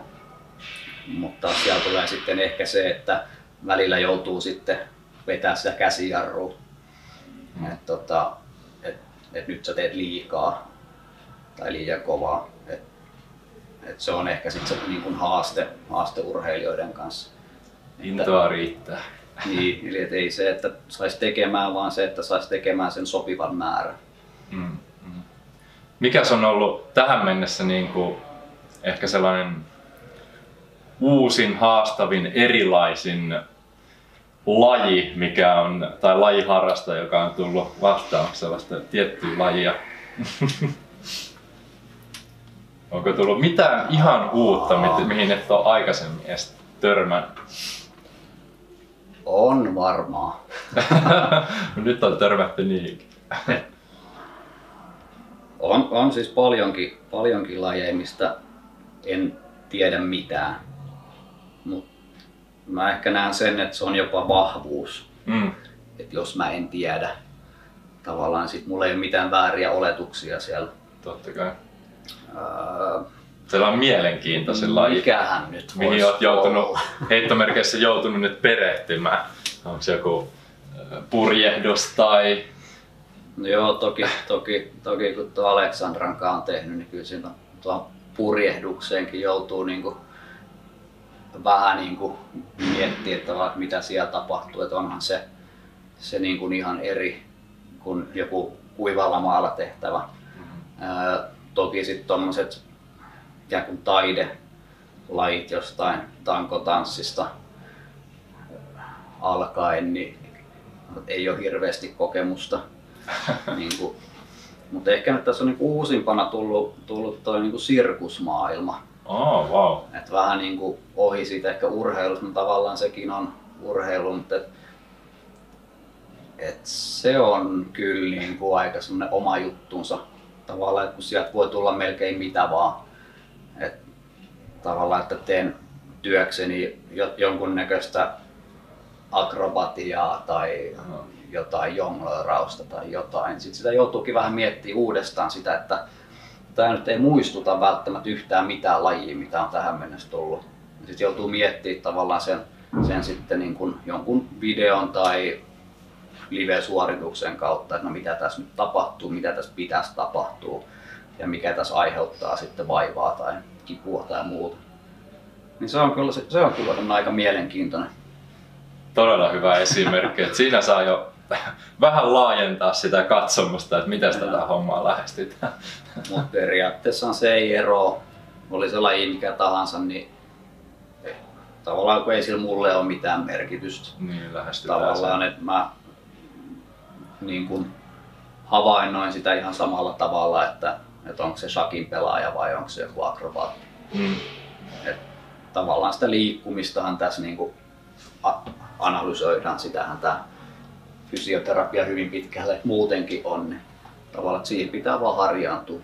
Mutta siellä tulee sitten ehkä se, että välillä joutuu sitten vetää sitä käsijarrua. Mm. Että tota, et, et nyt sä teet liikaa tai liian kovaa. Et, et se on ehkä sitten se niin kuin haaste, haaste urheilijoiden kanssa. Intoa riittää. Niin, eli et ei se, että saisi tekemään, vaan se, että saisi tekemään sen sopivan määrän. Mm, mm. Mikäs on ollut tähän mennessä niin kuin ehkä sellainen uusin, haastavin, erilaisin laji, mikä on, tai lajiharrasta, joka on tullut vastaan sellaista tiettyä lajia. [laughs] Onko tullut mitään ihan uutta, mihin et ole aikaisemmin edes törmännyt? On varmaa. [laughs] Nyt on törmätty niinkin. on, on siis paljonkin, paljonkin lajeja, mistä en tiedä mitään. Mut mä ehkä näen sen, että se on jopa vahvuus. Mm. että jos mä en tiedä, tavallaan sit mulla ei ole mitään vääriä oletuksia siellä. Totta kai. Öö, Siellä on mielenkiintoisen laji, mikähän nyt mihin olet joutunut, olla? [laughs] heittomerkeissä joutunut nyt perehtymään. Onko se joku purjehdus tai No joo, toki, toki, toki kun tuo Aleksandran kanssa on tehnyt, niin kyllä siinä tuon purjehdukseenkin joutuu niin kuin vähän niin kuin miettimään, että mitä siellä tapahtuu. Että onhan se, se niin kuin ihan eri kuin joku kuivalla maalla tehtävä. Ää, toki sitten tuommoiset ikään kuin taidelajit jostain tankotanssista alkaen, niin ei ole hirveästi kokemusta. [laughs] niin kuin, mutta ehkä nyt tässä on niin uusimpana tullut, tullut toi niin kuin sirkusmaailma. Oh, wow. Et vähän niin kuin ohi siitä ehkä urheilusta, mutta tavallaan sekin on urheilu, mutta et, et se on kyllä niin kuin aika semmoinen oma juttunsa. Tavallaan, että kun sieltä voi tulla melkein mitä vaan. Et tavallaan, että teen työkseni jo- jonkunnäköistä akrobatiaa tai jotain jonglerausta tai jotain. Sitten sitä joutuukin vähän miettimään uudestaan sitä, että tämä nyt ei muistuta välttämättä yhtään mitään lajia, mitä on tähän mennessä tullut. Sitten joutuu miettimään tavallaan sen, sen sitten niin kuin jonkun videon tai live-suorituksen kautta, että no mitä tässä nyt tapahtuu, mitä tässä pitäisi tapahtua ja mikä tässä aiheuttaa sitten vaivaa tai kipua tai muuta. Niin se on kyllä, se, se on kyllä aika mielenkiintoinen. Todella hyvä esimerkki. että siinä saa jo vähän laajentaa sitä katsomusta, että miten tätä hommaa lähestytään. Mutta periaatteessa se ei eroa, oli se laji mikä tahansa, niin tavallaan kun ei sillä mulle ole mitään merkitystä. Niin, lähestytään Tavallaan, että mä niin kun havainnoin sitä ihan samalla tavalla, että, että onko se shakin pelaaja vai onko se joku akrobaatti. Mm. Et tavallaan sitä liikkumistahan tässä niin kuin analysoidaan, sitähän tämä fysioterapia hyvin pitkälle muutenkin on. Niin tavallaan, että siihen pitää vaan harjaantua.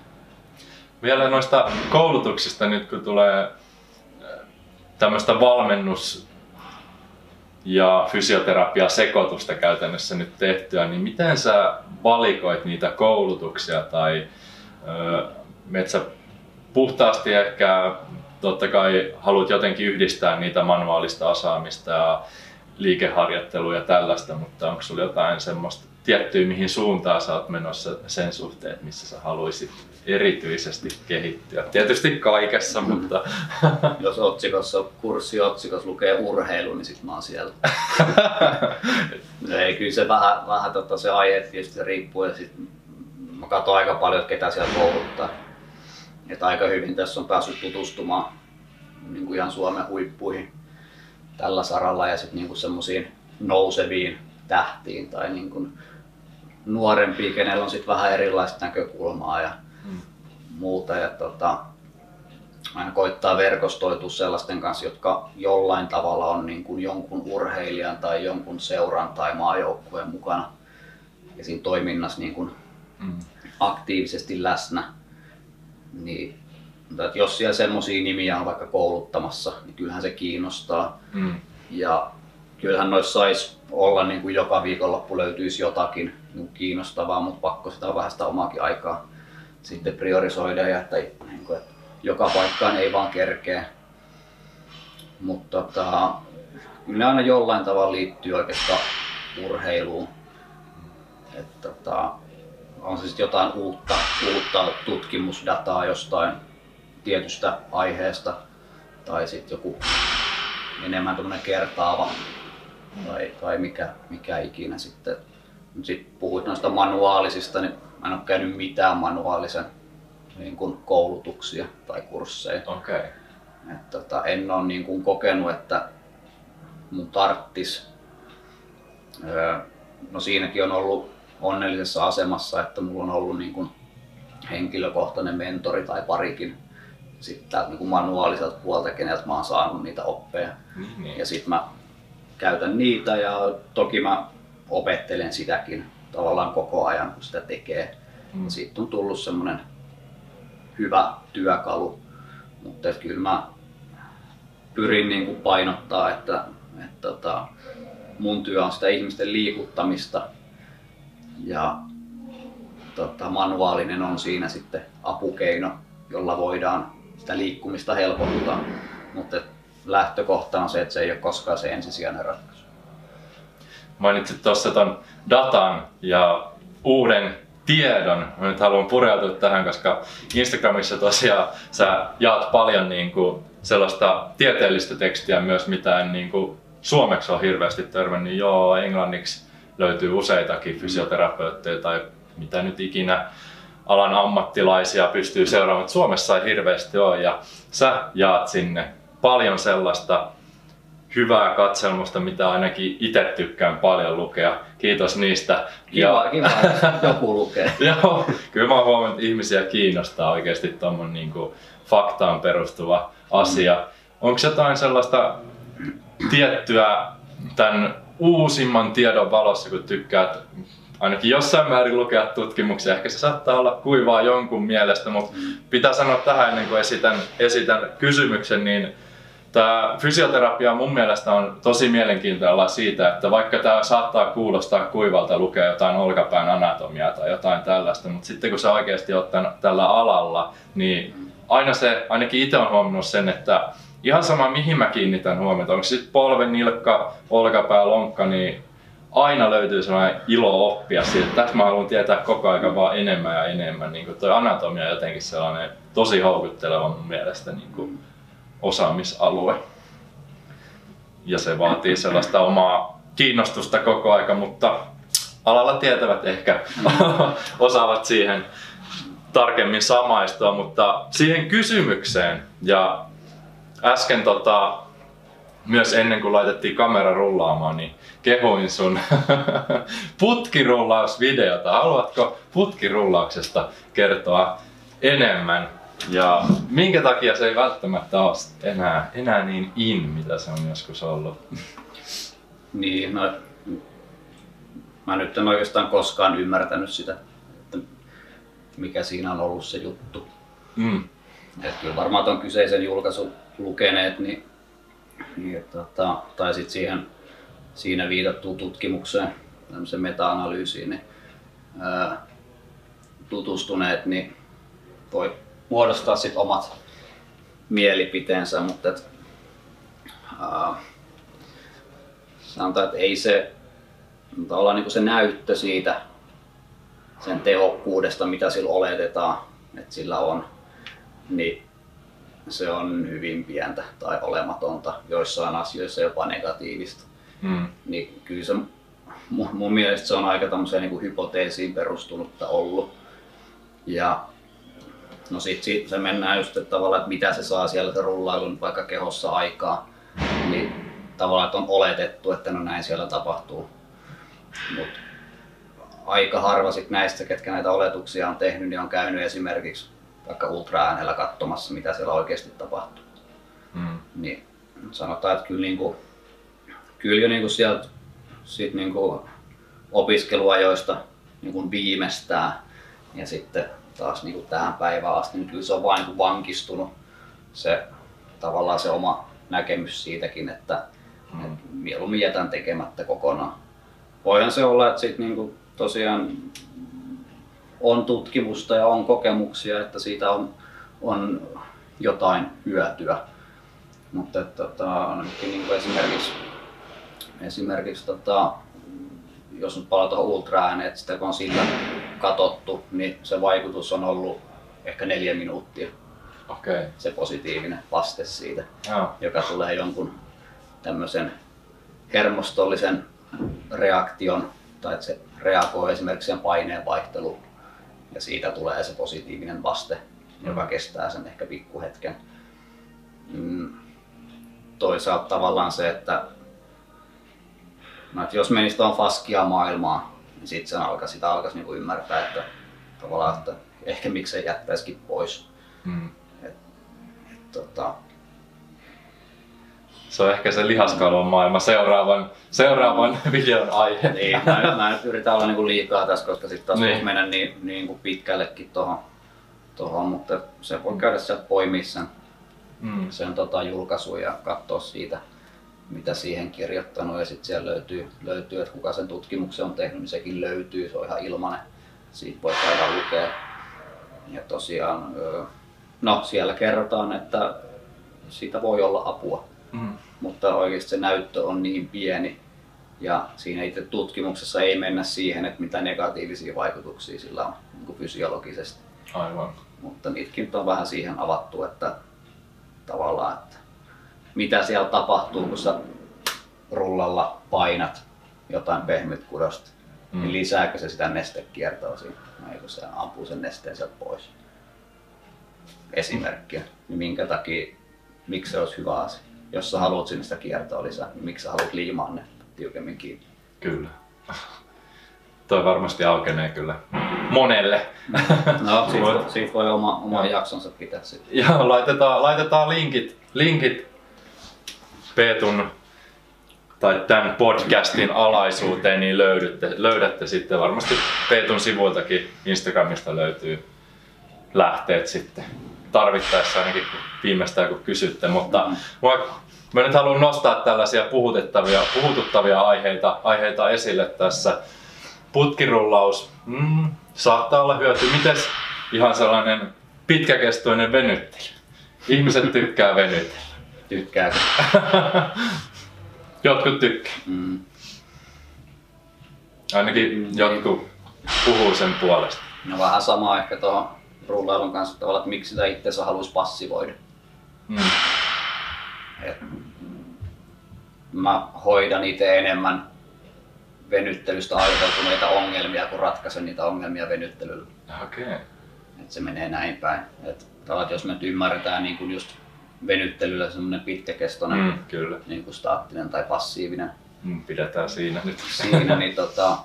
Vielä noista koulutuksista nyt kun tulee äh, tämmöistä valmennus- ja fysioterapia sekoitusta käytännössä nyt tehtyä, niin miten sä valikoit niitä koulutuksia tai metsä puhtaasti ehkä totta kai haluat jotenkin yhdistää niitä manuaalista osaamista ja liikeharjoittelua ja tällaista, mutta onko sulla jotain semmoista tiettyä, mihin suuntaan sä oot menossa sen suhteen, että missä sä haluaisit erityisesti kehittyä? Tietysti kaikessa, mutta [laughs] Jos otsikossa, kurssiotsikos lukee urheilu, niin sitten mä oon siellä. No [laughs] ei, kyllä se vähän, vähän tota, se aihe tietysti riippuu ja sit mä katson aika paljon, että ketä siellä kouluttaa. Et aika hyvin tässä on päässyt tutustumaan niin kuin ihan Suomen huippuihin tällä saralla ja sitten niin semmoisiin nouseviin tähtiin tai niin kuin nuorempiin, kenellä on sitten vähän erilaista näkökulmaa ja Mm. muuta. Ja tota, aina koittaa verkostoitua sellaisten kanssa, jotka jollain tavalla on niin kuin jonkun urheilijan tai jonkun seuran tai maajoukkueen mukana ja siinä toiminnassa niin kuin mm. aktiivisesti läsnä. Niin, mutta että jos siellä semmoisia nimiä on vaikka kouluttamassa, niin kyllähän se kiinnostaa. Mm. Ja kyllähän noissa saisi olla niin kuin joka viikonloppu löytyisi jotakin kiinnostavaa, mutta pakko sitä on vähän sitä omaakin aikaa sitten priorisoida ja että, niin kuin, että joka paikkaan ei vaan kerkeä. Mutta tota, kyllä aina jollain tavalla liittyy oikeastaan urheiluun. Että, tota, on sitten jotain uutta, uutta tutkimusdataa jostain tietystä aiheesta tai sitten joku enemmän kertaava tai, tai mikä, mikä ikinä sitten. Sitten puhuit noista manuaalisista, niin mä en ole käynyt mitään manuaalisen niin kuin koulutuksia tai kursseja. Okay. Et tota, en ole niin kuin kokenut, että mun tarttis. Öö, no siinäkin on ollut onnellisessa asemassa, että mulla on ollut niin kuin henkilökohtainen mentori tai parikin sitten täältä niin kuin manuaaliselta puolta, keneltä mä oon saanut niitä oppeja. Niin. Ja sitten mä käytän niitä ja toki mä opettelen sitäkin tavallaan koko ajan, kun sitä tekee. Mm. Siitä on tullut semmoinen hyvä työkalu, mutta kyllä mä pyrin niin kuin painottaa, että, että tota, mun työ on sitä ihmisten liikuttamista ja tota, manuaalinen on siinä sitten apukeino, jolla voidaan sitä liikkumista helpottaa. Mutta lähtökohta on se, että se ei ole koskaan se ensisijainen ratkaisu. Mainitsit tuossa ton datan ja uuden tiedon. Mä nyt haluan pureutua tähän, koska Instagramissa tosiaan sä jaat paljon niin kuin sellaista tieteellistä tekstiä myös, mitä en niin kuin suomeksi on hirveästi törmännyt. Joo, englanniksi löytyy useitakin fysioterapeutteja tai mitä nyt ikinä alan ammattilaisia pystyy seuraamaan. Suomessa ei hirveästi ole ja sä jaat sinne paljon sellaista hyvää katselmusta, mitä ainakin itse tykkään paljon lukea. Kiitos niistä. Kiva, ja... kiva joku lukee. [laughs] Joo, kyllä mä oon huomannut, että ihmisiä kiinnostaa oikeasti tuommoinen niin faktaan perustuva asia. Mm. Onko jotain sellaista tiettyä tämän uusimman tiedon valossa, kun tykkäät ainakin jossain määrin lukea tutkimuksia. Ehkä se saattaa olla kuivaa jonkun mielestä, mutta mm. pitää sanoa tähän ennen kuin esitän, esitän kysymyksen, niin Tämä fysioterapia mun mielestä on tosi mielenkiintoinen siitä, että vaikka tämä saattaa kuulostaa kuivalta lukea jotain olkapään anatomiaa tai jotain tällaista, mutta sitten kun sä oikeasti oot tällä alalla, niin aina se, ainakin itse on huomannut sen, että ihan sama mihin mä kiinnitän huomiota, onko sitten polven, nilkka, olkapää, lonkka, niin aina löytyy sellainen ilo oppia siitä, tässä mä haluan tietää koko ajan vaan enemmän ja enemmän. Niin kuin toi anatomia on jotenkin sellainen tosi houkutteleva mun mielestä niin kuin osaamisalue. Ja se vaatii sellaista omaa kiinnostusta koko aika, mutta alalla tietävät ehkä [laughs] osaavat siihen tarkemmin samaistua, mutta siihen kysymykseen ja äsken tota, myös ennen kuin laitettiin kamera rullaamaan, niin kehuin sun [laughs] putkirullausvideota. Haluatko putkirullauksesta kertoa enemmän? Ja minkä takia se ei välttämättä ole enää, enää niin in, mitä se on joskus ollut? Niin, no, mä nyt en oikeastaan koskaan ymmärtänyt sitä, että mikä siinä on ollut se juttu. Mm. Et kyllä varmaan tuon kyseisen julkaisun lukeneet, niin, niin tota, tai sitten siihen siinä viitattuun tutkimukseen, tämmöiseen meta-analyysiin, niin, ää, tutustuneet, niin voi muodostaa sit omat mielipiteensä, mutta et, ää, sanotaan, että ei se, olla niin se näyttö siitä sen tehokkuudesta, mitä sillä oletetaan, että sillä on, niin se on hyvin pientä tai olematonta, joissain asioissa jopa negatiivista. Mm. Niin kyllä se, mun, mun mielestä se on aika tämmöiseen niin hypoteesiin perustunutta ollut. Ja no sit, sit se mennään just että tavallaan, että mitä se saa siellä se rullailun vaikka kehossa aikaa. Niin tavallaan, että on oletettu, että no näin siellä tapahtuu. Mut aika harva sit näistä, ketkä näitä oletuksia on tehnyt, niin on käynyt esimerkiksi vaikka ultraäänellä katsomassa, mitä siellä oikeasti tapahtuu. Mm. Niin sanotaan, että kyllä, niin kuin, kyllä jo niin kuin sieltä sit niin kuin opiskeluajoista niin kuin viimeistään ja sitten taas niin kuin tähän päivään asti, niin kyllä se on vain niin kuin vankistunut se tavallaan se oma näkemys siitäkin, että, mm. että mieluummin jätän tekemättä kokonaan. Voihan se olla, että sit niin kuin tosiaan on tutkimusta ja on kokemuksia, että siitä on, on jotain hyötyä. Mutta että, tota, niin kuin esimerkiksi, esimerkiksi tota, jos nyt palataan ultraääneen, että sitä kun on sillä katottu, niin se vaikutus on ollut ehkä neljä minuuttia. Okay. Se positiivinen vaste siitä, oh. joka tulee jonkun tämmöisen hermostollisen reaktion, tai että se reagoi esimerkiksi sen paineen vaihteluun ja siitä tulee se positiivinen vaste, mm. joka kestää sen ehkä pikkuhetken. Mm. Toisaalta tavallaan se, että, no, että jos menisi tuon faskia maailmaan, niin sitten sen alkaa, sitä alkaisi niinku ymmärtää, että tavallaan, että ehkä miksei jättäisikin pois. Mm. Et, et, tota, se on ehkä se lihaskalvon maailma seuraavan, seuraavan videon aihe. Niin, mä, mä nyt yritän olla niinku liikaa tässä, koska sitten taas niin. mennä niin, niin kuin pitkällekin tuohon, tohon, mutta se voi käydä sieltä poimia sen, mm. sen tota, julkaisun ja katsoa siitä, mitä siihen kirjoittanut ja sitten siellä löytyy, löytyy, että kuka sen tutkimuksen on tehnyt, niin sekin löytyy, se on ihan ilmanen. Siitä voi käydä lukea. Ja tosiaan, no siellä kerrotaan, että siitä voi olla apua, mm. mutta oikeasti se näyttö on niin pieni ja siinä itse tutkimuksessa ei mennä siihen, että mitä negatiivisia vaikutuksia sillä on niin fysiologisesti. Aivan. Mutta niitäkin on vähän siihen avattu, että tavallaan, että mitä siellä tapahtuu, kun sä rullalla painat jotain pehmytkudosta, mm. niin lisääkö se sitä nestekiertoa siinä, eikö se ampuu sen nesteen sieltä pois. Esimerkkiä. Niin minkä takia, miksi se olisi hyvä asia? Jos sä haluat sinne sitä kiertoa lisää, niin miksi sä haluat liimaa ne tiukemmin kiinni? Kyllä. [laughs] Toi varmasti aukenee kyllä monelle. No, [laughs] siitä, siitä voi oma, oma jaksonsa pitää sitten. Joo, laitetaan, laitetaan linkit, linkit Peetun tai tämän podcastin alaisuuteen, niin löydätte, löydätte sitten varmasti Peetun sivuiltakin Instagramista löytyy lähteet sitten tarvittaessa ainakin viimeistään kun kysytte, mutta mm. mä nyt haluan nostaa tällaisia puhutettavia, puhututtavia aiheita, aiheita esille tässä. Putkirullaus, mm, saattaa olla hyöty. Mites ihan sellainen pitkäkestoinen venyttely? Ihmiset tykkää venytellä. Tykkääkö? [laughs] Jotkut tykkää. Mm. Ainakin mm, jotkut puhuu sen puolesta. No vähän sama ehkä tuohon rullailun kanssa tavallaan, että miksi sitä itseensä haluaisi passivoida. Mm. Et mä hoidan itse enemmän venyttelystä aiheutuneita ongelmia, kun ratkaisen niitä ongelmia venyttelyllä. Okei. Okay. Et se menee näin päin. Et jos me nyt ymmärretään niin kun just venyttelyllä semmoinen pitkäkestoinen, mm, kyllä. Niin kuin staattinen tai passiivinen. Mm, pidetään siinä nyt. Siinä, niin [laughs] tota,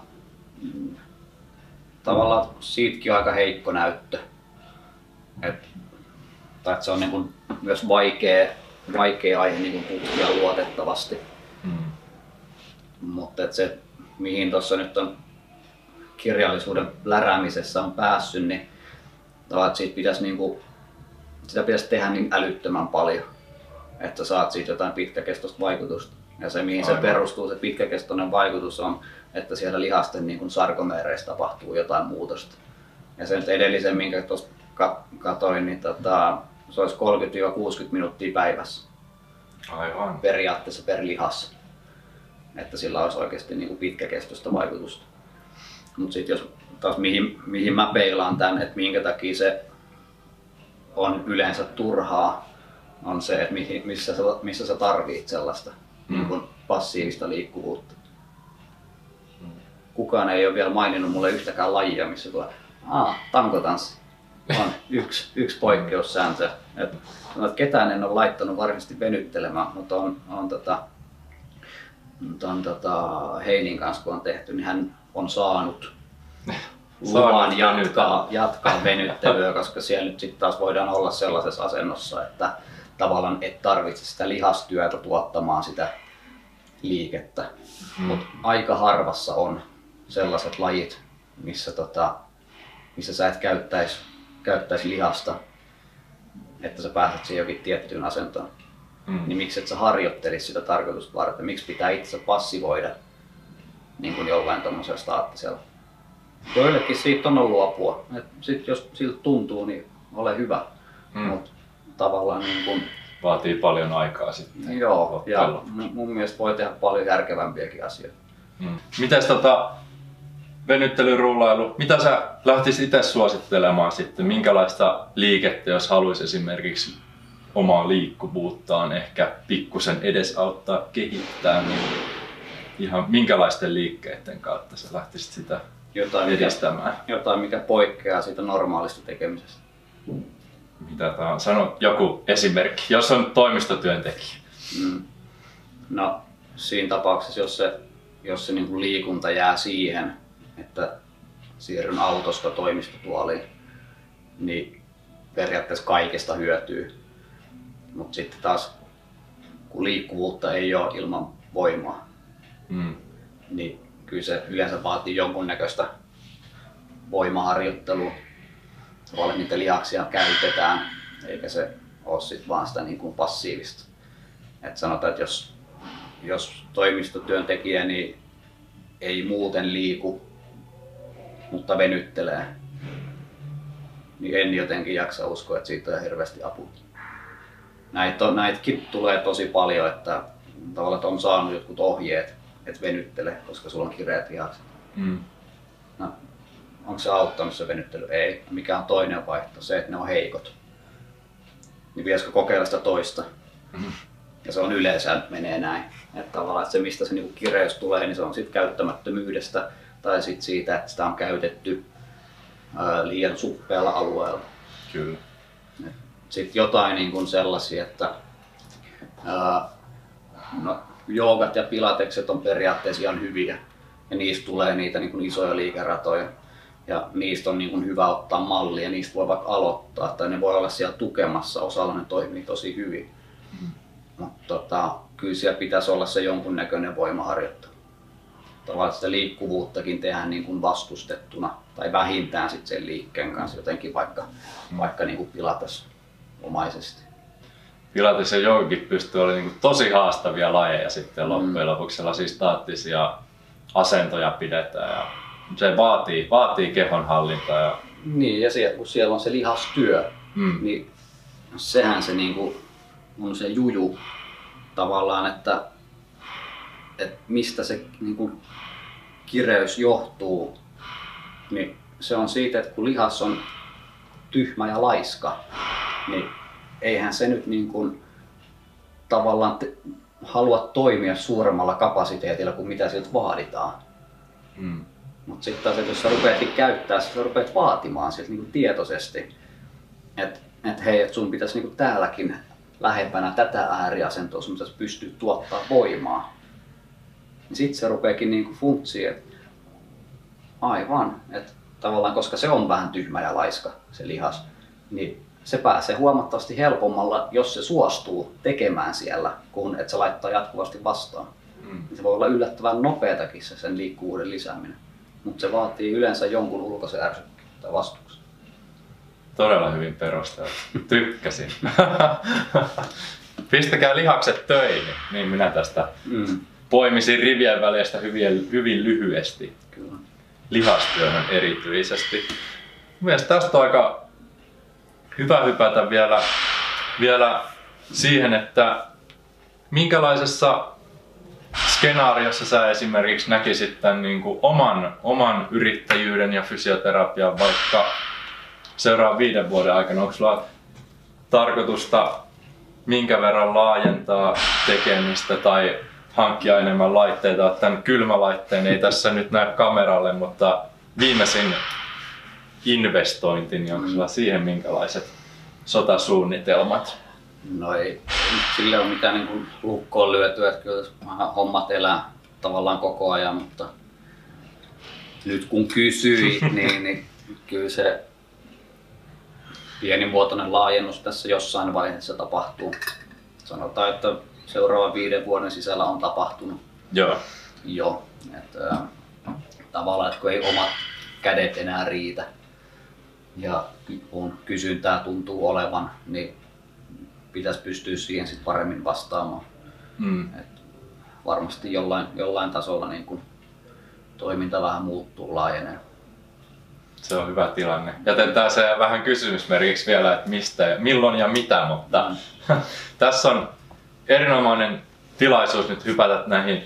tavallaan siitäkin on aika heikko näyttö. Et, tai että se on niin kuin myös vaikea, vaikea aihe niin kuin tutkia luotettavasti. Mm. Mutta se, mihin tuossa nyt on kirjallisuuden läräämisessä on päässyt, niin että siitä pitäisi niin kuin sitä pitäisi tehdä niin älyttömän paljon, että saat siitä jotain pitkäkestoista vaikutusta. Ja se, mihin Aivan. se perustuu, se pitkäkestoinen vaikutus on, että siellä lihasten niin kuin sarkomeereissä tapahtuu jotain muutosta. Ja sen edellisen, minkä tuossa katoin, niin tota, se olisi 30-60 minuuttia päivässä. Aivan. Periaatteessa per lihas. Että sillä olisi oikeasti niin kuin pitkäkestoista vaikutusta. Mutta sitten jos taas mihin, mihin mä peilaan tämän, että minkä takia se on yleensä turhaa, on se, että missä sä, missä sä tarvit sellaista mm. niin kuin passiivista liikkuvuutta. Kukaan ei ole vielä maininnut mulle yhtäkään lajia, missä tulee, ah, tankotanssi. On [laughs] yksi, yksi poikkeussääntö. Et, että ketään en ole laittanut varsinaisesti venyttelemään, mutta on, on tota, on tota Heinin kanssa kun on tehty, niin hän on saanut [laughs] luvan jatkaa, jatkaa venyttelyä, koska siellä nyt sitten taas voidaan olla sellaisessa asennossa, että tavallaan et tarvitse sitä lihastyötä tuottamaan sitä liikettä. Hmm. Mutta aika harvassa on sellaiset lajit, missä, tota, missä sä et käyttäisi käyttäis lihasta, että sä pääset siihen jokin tiettyyn asentoon. Hmm. Niin miksi et sä harjoittelisi sitä tarkoitusta varten? Miksi pitää itse passivoida niin kuin jollain tuommoisella staattisella Joillekin siitä on ollut apua. Et sit jos siltä tuntuu, niin ole hyvä. Mm. Mut tavallaan niin kun... Vaatii paljon aikaa sitten. Joo, ja mun mielestä voi tehdä paljon järkevämpiäkin asioita. Mm. Mites tota, venyttelyrullailu, mitä sä lähtisit itse suosittelemaan sitten? Minkälaista liikettä, jos haluaisi esimerkiksi omaa liikkuvuuttaan ehkä pikkusen edesauttaa, kehittää, niin ihan minkälaisten liikkeiden kautta sä lähtisit sitä jotain, edistämään. Mikä, jotain, mikä poikkeaa siitä normaalista tekemisestä. Mitä tämä on? Sano joku esimerkki, jos on toimistotyöntekijä. Mm. No, siinä tapauksessa, jos se, jos se niin liikunta jää siihen, että siirryn autosta toimistotuoliin, niin periaatteessa kaikesta hyötyy. Mutta sitten taas, kun liikkuvuutta ei ole ilman voimaa, mm. niin kyllä se yleensä vaatii jonkunnäköistä voimaharjoittelua, tavallaan niitä lihaksia käytetään, eikä se ole sit vaan sitä niin kuin passiivista. Et sanotaan, että jos jos toimistotyöntekijä niin ei muuten liiku, mutta venyttelee, niin en jotenkin jaksa uskoa, että siitä on hirveästi apua. Näitä näitäkin tulee tosi paljon, että tavallaan on saanut jotkut ohjeet, että venyttele, koska sulla on kireät lihakset. Mm. No, onko se auttanut se venyttely? Ei. Mikä on toinen vaihtoehto? Se, että ne on heikot. Niin pitäisikö kokeilla sitä toista? Mm. Ja se on yleensä menee näin. Että tavallaan että se, mistä se niinku kireys tulee, niin se on sitten käyttämättömyydestä tai sitten siitä, että sitä on käytetty ää, liian suppealla alueella. Kyllä. Sitten jotain niin kuin sellaisia, että ää, no, joogat ja pilatekset on periaatteessa ihan hyviä ja niistä tulee niitä niin kuin isoja liikeratoja ja niistä on niin kuin hyvä ottaa mallia, niistä voi vaikka aloittaa tai ne voi olla siellä tukemassa, osalla ne toimii tosi hyvin. Mm. Mutta tota, kyllä siellä pitäisi olla se jonkunnäköinen voimaharjoittelu. Tavallaan sitä liikkuvuuttakin tehdään niin kuin vastustettuna tai vähintään sit sen liikkeen kanssa jotenkin vaikka, vaikka niin kuin pilates omaisesti. Pilates ja joogakin pystyy olemaan niin tosi haastavia lajeja sitten loppujen lopuksi. Sellaisia staattisia asentoja pidetään ja se vaatii, vaatii kehon hallintaa. Ja, Niin, ja siellä, kun siellä on se lihastyö, mm, niin sehän se niinku on se juju tavallaan, että, että mistä se niinku kireys johtuu, niin se on siitä, että kun lihas on tyhmä ja laiska, niin eihän se nyt niin kuin tavallaan te, halua toimia suuremmalla kapasiteetilla kuin mitä siltä vaaditaan. mm, Mutta sitten taas, että jos sä rupeatkin käyttää, sä rupeat vaatimaan siltä niinku tietoisesti, että et hei, et sun pitäisi niinku täälläkin lähempänä tätä ääriasentoa, sun pitäisi pystyä tuottaa voimaa. Niin sitten se rupeakin niinku funtsiin, että aivan, että tavallaan koska se on vähän tyhmä ja laiska se lihas, niin se pääsee huomattavasti helpommalla, jos se suostuu tekemään siellä, kun että se laittaa jatkuvasti vastaan. mm. Se voi olla yllättävän nopeatakin se sen liikkuvuuden lisääminen, mutta se vaatii yleensä jonkun ulkoisen ärsykkeen tai vastuksen. Todella hyvin perusteltu. Tykkäsin. [laughs] Pistäkää lihakset töihin, niin minä tästä Mm, poimisin rivien välistä hyvin, hyvin lyhyesti. kyllä. lihastyöhön erityisesti. Mielestäni tästä on aika hyvä hypätä vielä, vielä siihen, että minkälaisessa skenaariossa sä esimerkiksi näkisit tämän niin kuin oman, oman yrittäjyyden ja fysioterapian vaikka seuraavan viiden vuoden aikana? Onko sulla tarkoitusta minkä verran laajentaa tekemistä tai hankkia enemmän laitteita. Tämän kylmälaitteen ei tässä nyt näy kameralle, mutta viimeisin investointi, niin onko sulla siihen minkälaiset sotasuunnitelmat? No ei, sille ole mitään niin kuin lukkoon lyötyä, että kyllä hommat elää tavallaan koko ajan, mutta nyt kun kysyit, [laughs] niin, niin kyllä se pienimuotoinen laajennus tässä jossain vaiheessa tapahtuu. Sanotaan, että seuraavan viiden vuoden sisällä on tapahtunut Joo. jo. Että, tavallaan, että kun ei omat kädet enää riitä ja kun kysyntää tuntuu olevan, niin pitäisi pystyä siihen sit paremmin vastaamaan. Mm. Et varmasti jollain, jollain tasolla niin kun toiminta vähän muuttuu, laajenee. Se on hyvä tilanne. Jätetään se vähän kysymysmerkiksi vielä, että mistä, milloin ja mitä, mutta [laughs] tässä on erinomainen tilaisuus nyt hypätä näihin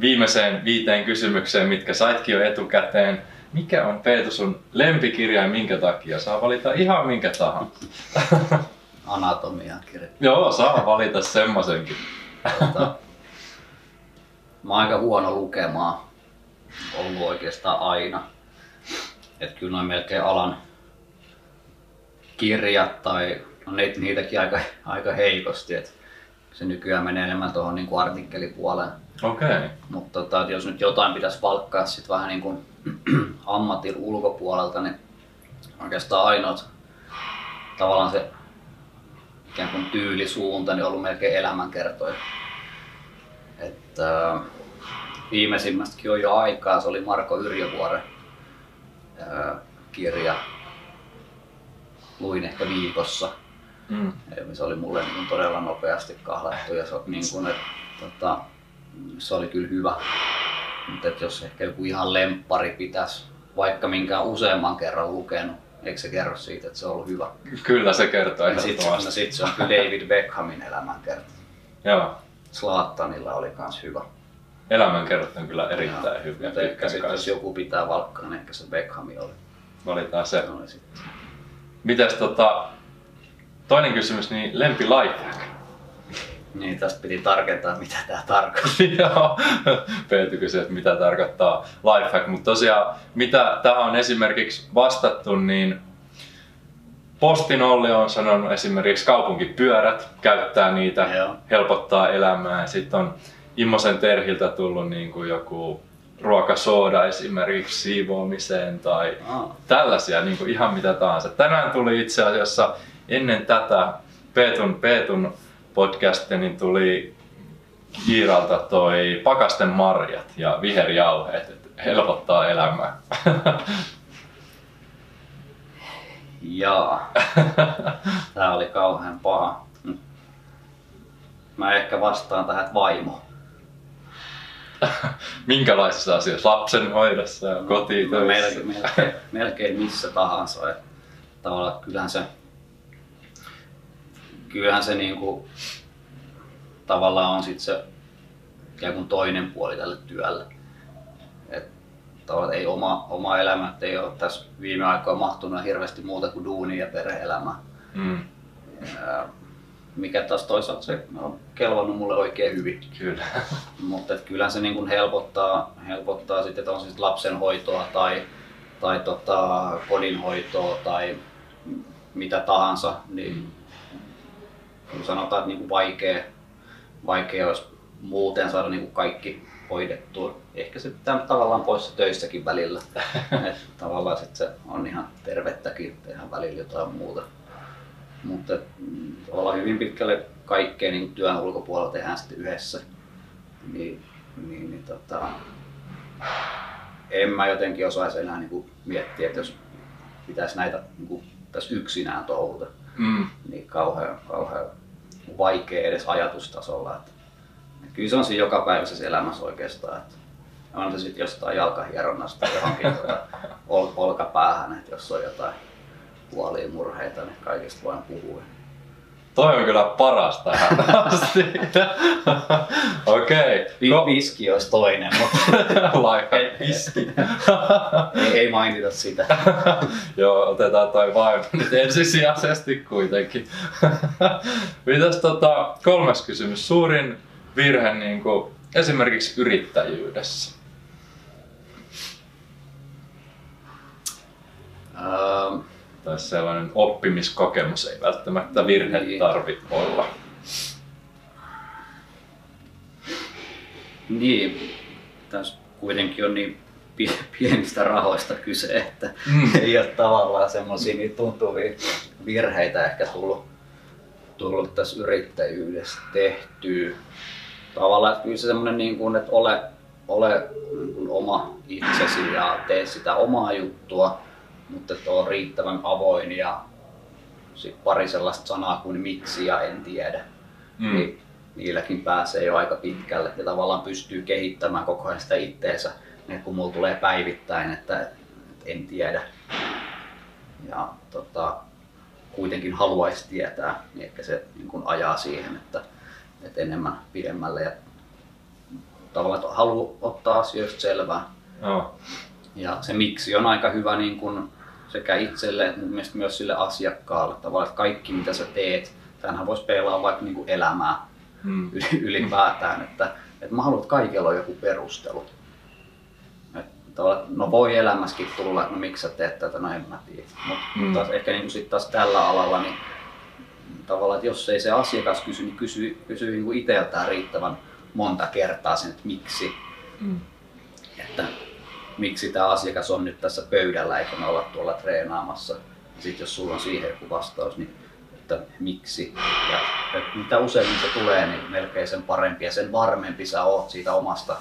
viimeiseen viiteen kysymykseen, mitkä saitkin jo etukäteen. Mikä on Peetu sun lempikirja ja minkä takia? Saa valita ihan minkä tahansa. [laughs] Anatomia kirja. Joo, saa valita semmosenkin. Tota, mä oon aika huono lukemaan. Ollut oikeastaan aina. Et kyllä noin melkein alan kirjat tai no niitä, niitäkin aika, aika heikosti. Et se nykyään menee enemmän tuohon niin artikkelipuoleen. Okei. Okay. Mutta tota, jos nyt jotain pitäisi valkkaa sit vähän niin kuin [clears throat] ammatin ulkopuolelta, niin oikeastaan ainoat tavallaan se ikään kuin tyylisuunta niin on ollut melkein elämänkertoja. Että, äh, viimeisimmästäkin on jo aikaa, se oli Marko Yrjövuoren äh, kirja. Luin ehkä viikossa. Mm. Se oli mulle niin todella nopeasti kahlattu ja se on niin kuin, että, tota, se oli kyllä hyvä. Mutta jos ehkä joku ihan lemppari pitäisi, vaikka minkä useamman kerran lukenut, eikö se kerro siitä, että se on ollut hyvä? Kyllä se kertoo Sitten ehdottomasti. sit se on kyllä David Beckhamin elämänkerta. Joo. Zlatanilla oli kans hyvä. Elämänkerrat on kyllä erittäin hyviä. Mutta ehkä sitten jos joku pitää valkkaa, niin ehkä se Beckhami oli. Valitaan se. Se oli sitten. Mites tota, toinen kysymys, niin lempi lifehack. Niin, tästä piti tarkentaa, mitä tämä tarkoittaa. [laughs] Joo, Peetu kysyi, että mitä tarkoittaa lifehack, mutta tosiaan mitä tähän on esimerkiksi vastattu, niin Postin Olli on sanonut esimerkiksi kaupunkipyörät, käyttää niitä, Joo. helpottaa elämää. Sitten on Immosen Terhiltä tullut niin kuin joku ruokasooda esimerkiksi siivoamiseen tai Ah, tällaisia niin kuin ihan mitä tahansa. Tänään tuli itse asiassa ennen tätä Peetun, Peetun podcastia, niin tuli Iiralta toi pakasten marjat ja viherjauheet, että helpottaa elämää. [laughs] jaa. Tää oli kauhean paha. Mä ehkä vastaan tähän, että vaimo. [laughs] Minkälaisissa asioissa? Lapsen hoidossa ja kotitöissä? Melkein, melkein, melkein missä tahansa. Tavallaan kyllähän se, kyllähän se niinku, tavallaan on sit se ikään kuin toinen puoli tälle työlle. Et tavallaan ei oma, oma elämä et ei ole tässä viime aikoina mahtunut hirveästi muuta kuin duuni ja perhe-elämä. Mm, Ja mikä taas toisaalta se on kelvannut mulle oikein hyvin. kyllä. [laughs] Mutta kyllähän se niin kuin helpottaa, helpottaa sitten, että on sit lapsenhoitoa tai, tai tota, kodinhoitoa tai mitä tahansa, niin kun sanotaan, että niin kuin vaikea, vaikea olisi muuten saada niin kuin kaikki hoidettua. Ehkä se pitää tavallaan poissa töissäkin välillä. [laughs] Et tavallaan sit se on ihan tervettäkin tehdä välillä jotain muuta. Mutta mm, tavallaan hyvin pitkälle kaikkea niin työn ulkopuolella tehdään sitten yhdessä. Niin, niin, niin tota, en mä jotenkin osaisi enää niin kuin miettiä, että jos pitäisi näitä niin kuin, tässä yksinään touhuta, Mm, niin kauhean, kauhean vaikea edes ajatustasolla. Että, kyllä se on siinä jokapäiväisessä elämässä oikeastaan. Että on se sitten jostain jalkahieronnasta johonkin tuota, ol, olkapäähän, että jos on jotain puolia murheita, niin kaikista voin puhua. Toi on kyllä paras tähän asti. [laughs] Okei. Vi, Ko- viski olisi toinen, mutta [laughs] Lifehack viski. ei, ei mainita sitä. [laughs] Joo, otetaan toi vaimo nyt ensisijaisesti kuitenkin. Mitäs tota, kolmas kysymys. Suurin virhe niin kuin, esimerkiksi yrittäjyydessä? Ähm, Tai sellainen oppimiskokemus ei välttämättä virhe Niin. tarvi olla. Niin, tässä kuitenkin on niin pie- pienistä rahoista kyse, että Mm. mm. ei ole tavallaan semmoisia niin tuntuvia virheitä ehkä tullut, tullut tässä yrittäjyydessä tehtyä. Tavallaan, että kyllä se semmoinen niin kuin, että ole, ole niin kuin oma itsesi ja tee sitä omaa juttua, mutta että ole riittävän avoin ja sit pari sellaista sanaa kuin miksi ja en tiedä Mm. niin niilläkin pääsee jo aika pitkälle ja tavallaan pystyy kehittämään koko ajan sitä itteensä, niin kun mulla tulee päivittäin, että, että en tiedä. Ja tota, kuitenkin haluaisi tietää, niin ehkä se niin kun ajaa siihen, että, että enemmän pidemmälle ja tavallaan haluaa ottaa asioista selvää. Joo. Ja se miksi on aika hyvä niin kun sekä itselle että myös sille asiakkaalle. Tavallaan, että kaikki mitä sä teet, tämähän voisi peilaa vaikka niin kuin elämää Mm. [laughs] yli- ylipäätään, että, että mä haluan, että kaikilla on joku perustelu. Et tavallaan, no voi elämässäkin tulla, että no miksi sä teet tätä, no en mä tiedä. Mutta Mm. mm. taas ehkä niin sit taas tällä alalla, niin tavallaan, että jos ei se asiakas kysy, niin kysy, kysy niin kuin itseltään riittävän monta kertaa sen, että miksi. Mm. Miksi tämä asiakas on nyt tässä pöydällä eikä me olla tuolla treenaamassa. Sitten jos sulla on siihen joku vastaus, niin että miksi. Ja mitä useammin se tulee, niin melkein sen parempi ja sen varmempi sä oot siitä omasta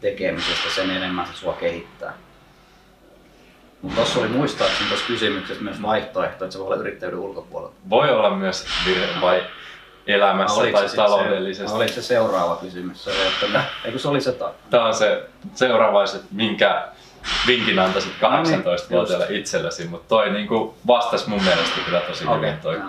tekemisestä, sen enemmän se sua kehittää. Mutta tuossa oli muistaakseni tuossa kysymyksessä myös vaihtoehto, että se voi olla yrittäjyyden ulkopuolella. Voi olla myös virhe vai elämässä Oliko tai se taloudellisesti. Se, oliko se seuraava kysymys? Se, että, eikö se oli se ta- Tämä on se seuraava, että minkä vinkin antaisit No niin, 18-vuotiaalle itsellesi, mutta toi niinku vastasi mun mielestä kyllä tosi Okei, hyvin toi,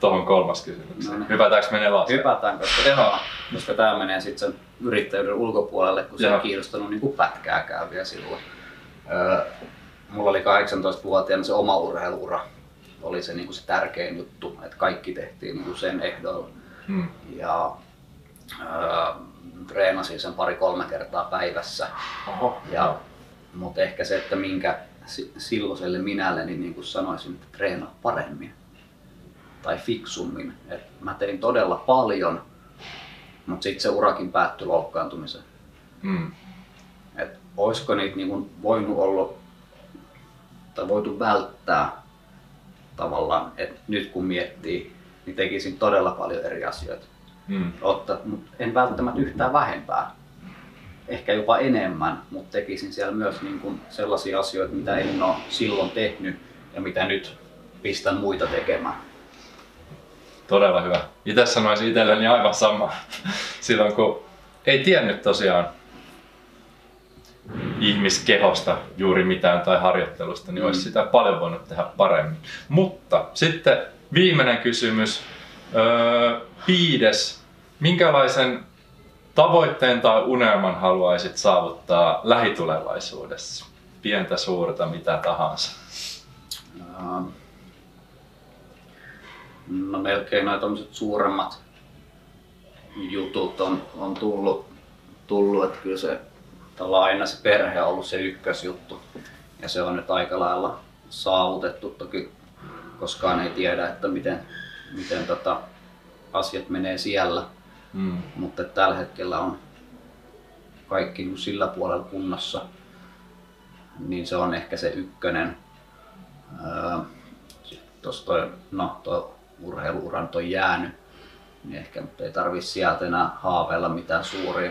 tohon kolmas kysymykseen. No niin. Hypätäänkö me neloseen? Hypätään, koska, Joo. koska tämä menee sitten sen yrittäjyyden ulkopuolelle, kun se ei kiinnostanut niin kuin pätkääkään vielä silloin. Öö, mulla oli 18-vuotiaana se oma urheiluura. Oli se, niin kuin se tärkein juttu, että kaikki tehtiin niin kuin sen ehdoilla. Hmm. Ja öö, treenasin sen pari-kolme kertaa päivässä. Oho. Ja, mutta ehkä se, että minkä si- silloiselle minälle, niin, niin kuin sanoisin, että treenaa paremmin tai fiksummin. Et mä tein todella paljon, mutta sitten se urakin päättyi loukkaantumiseen. Hmm. Et olisiko niitä niin kuin voinut olla tai voitu välttää tavallaan, että nyt kun miettii, niin tekisin todella paljon eri asioita. Hmm. Ottaa, mutta en välttämättä yhtään vähempää. Ehkä jopa enemmän, mutta tekisin siellä myös niin kuin sellaisia asioita, mitä en ole silloin tehnyt ja mitä nyt pistän muita tekemään. Todella hyvä. Itse sanoisin itselleni aivan sama. Silloin kun ei tiennyt tosiaan ihmiskehosta juuri mitään tai harjoittelusta, niin Mm. olisi sitä paljon voinut tehdä paremmin. Mutta sitten viimeinen kysymys. Öö, viides. Minkälaisen tavoitteen tai unelman haluaisit saavuttaa lähitulevaisuudessa? Pientä, suurta, mitä tahansa. Ähm, No melkein noin suuremmat jutut on, on tullut, tullut, että kyllä se tavallaan aina se perhe on ollut se ykkösjuttu. Ja se on nyt aika lailla saavutettu. Toki koskaan ei tiedä, että miten, miten tota, asiat menee siellä. Mm. Mutta tällä hetkellä on kaikki niin sillä puolella kunnossa, niin se on ehkä se ykkönen. Öö, tuossa toi, no, toi urheiluuran on jäänyt, niin ehkä mutta ei tarvi sieltä enää haaveilla mitään suuria.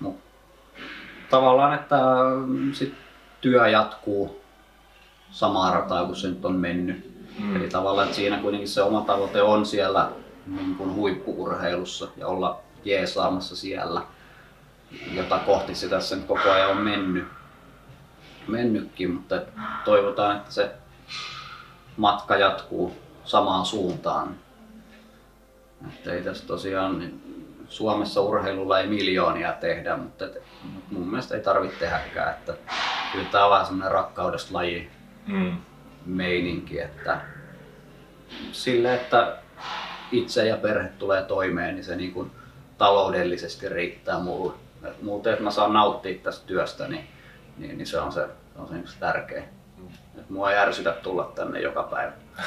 Mut tavallaan, että mm, sit työ jatkuu samaa rataa kuin se nyt on mennyt. Mm. Eli tavallaan, että siinä kuitenkin se oma tavoite on siellä niin kuin huippuurheilussa ja olla jeesaamassa siellä, jota kohti se tässä nyt koko ajan on mennyt, mennytkin, mutta toivotaan, että se matka jatkuu samaan suuntaan. Että ei tässä tosiaan, niin Suomessa urheilulla ei miljoonia tehdä, mutta et, mun mielestä ei tarvitse tehdäkään. Että kyllä tämä on vähän semmoinen rakkaudesta laji Mm. meininki, että sille, että itse ja perhe tulee toimeen, niin se niin kuin taloudellisesti riittää mulle. Muuten, että mä saan nauttia tästä työstä, niin, niin, niin se on se, se, on se, niin tärkeä. Et mua ei ärsytä tulla tänne joka päivä. [laughs]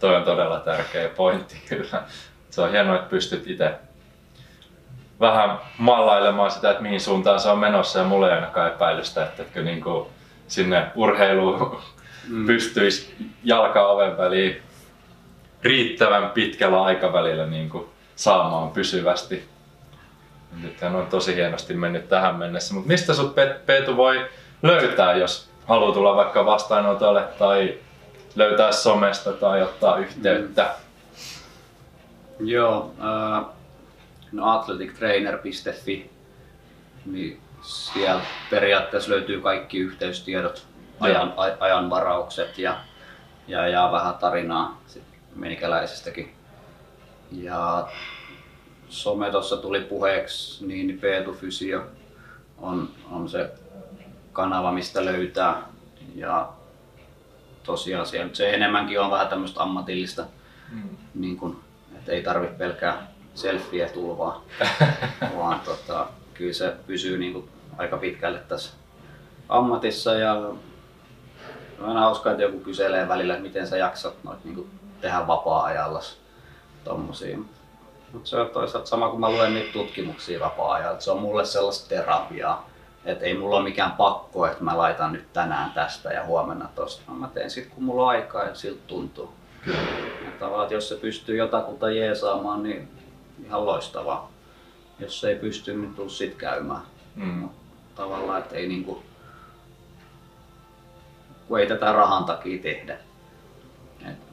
Toi on todella tärkeä pointti kyllä. Se on hienoa, että pystyt itse vähän mallailemaan sitä, että mihin suuntaan se on menossa ja mulla ei ainakaan epäilystä, että etkö niin kuin sinne urheiluun Mm. pystyisi jalka oven väliin riittävän pitkällä aikavälillä niin kuin saamaan pysyvästi. Nythän on tosi hienosti mennyt tähän mennessä, mutta mistä sut Peetu voi löytää, jos haluaa tulla vaikka vastaanotolle tai löytää somesta tai ottaa yhteyttä? Joo, äh, no athletictrainer.fi, niin siellä periaatteessa löytyy kaikki yhteystiedot, ajan, ajanvaraukset ja, ja, ja vähän tarinaa sit meikäläisestäkin. Ja some tuossa tuli puheeksi, niin Peetu Fysio on, on se kanava, mistä löytää. Ja tosiaan siellä se enemmänkin on vähän tämmöistä ammatillista Mm. niin kun, että ei tarvitse pelkää selfieä tulvaa, [laughs] vaan tota, kyllä se pysyy niin kun, aika pitkälle tässä ammatissa ja on aina hauskaa, että joku kyselee välillä, että miten sä jaksat noit, niin kun, tehdä vapaa-ajalla tommosia. Mutta se on toisaalta sama kuin mä luen niitä tutkimuksia vapaa-ajalla, se on mulle sellaista terapiaa, että ei mulla ole mikään pakko, että mä laitan nyt tänään tästä ja huomenna tosta, vaan mä teen sit kun mulla on aikaa ja siltä tuntuu. Kyllä. Ja tavallaan, että jos se pystyy jotakuta jeesaamaan, niin ihan loistavaa. Jos se ei pysty, niin tuu sit käymään. Mm. Tavallaan, että ei niinku, kun ei tätä rahan takia tehdä.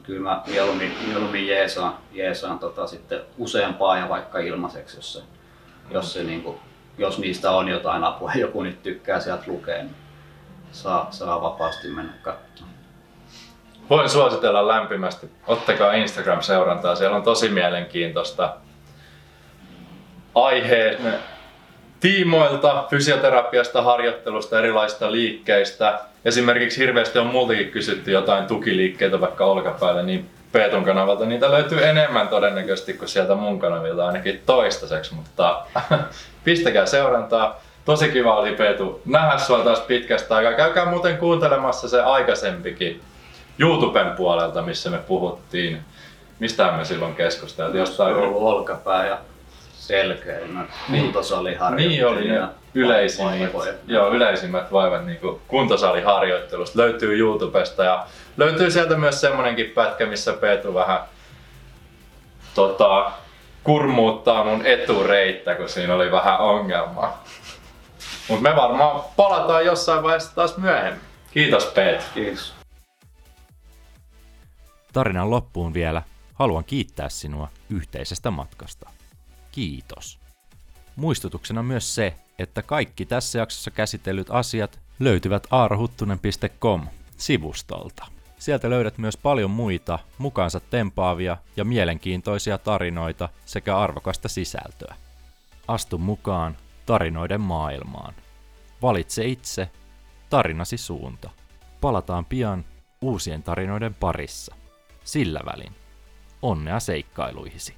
Kyllä mä mieluummin, mieluummin jeesaan, jeesaan tota sitten useampaa ja vaikka ilmaiseksi, jos se, jos, se niin kuin, jos niistä on jotain apua ja joku nyt tykkää sieltä lukea, niin saa, saa vapaasti mennä katsomaan. Voin suositella lämpimästi. Ottakaa Instagram-seurantaa, siellä on tosi mielenkiintoista aiheen tiimoilta, fysioterapiasta, harjoittelusta, erilaisista liikkeistä. Esimerkiksi hirveästi on multakin kysytty jotain tukiliikkeitä vaikka olkapäälle, niin Peetun kanavalta niitä löytyy enemmän todennäköisesti kuin sieltä mun kanavilta ainakin toistaiseksi, mutta [laughs] pistäkää seurantaa. Tosi kiva oli Peetu nähdä sua taas pitkästä aikaa. Käykää muuten kuuntelemassa se aikaisempikin YouTuben puolelta, missä me puhuttiin. Mistä me silloin keskusteltiin? Jostain olkapää ja selkeä, kuntosaliharjoittelu. Niin oli ne yleisimmät, joo, yleisimmät vaivat niin kuin kuntosaliharjoittelusta. Löytyy YouTubesta ja löytyy sieltä myös semmonenkin pätkä, missä Peetu vähän tota, kurmuuttaa mun etureittä, kun siinä oli vähän ongelmaa. Mutta me varmaan palataan jossain vaiheessa taas myöhemmin. Kiitos Peet. Kiitos. Tarinan loppuun vielä haluan kiittää sinua yhteisestä matkasta. Kiitos. Muistutuksena myös se, että kaikki tässä jaksossa käsitellyt asiat löytyvät aarahuttunen.com sivustolta. Sieltä löydät myös paljon muita mukaansa tempaavia ja mielenkiintoisia tarinoita sekä arvokasta sisältöä. Astu mukaan tarinoiden maailmaan. Valitse itse tarinasi suunta. Palataan pian uusien tarinoiden parissa. Sillä välin. Onnea seikkailuihisi.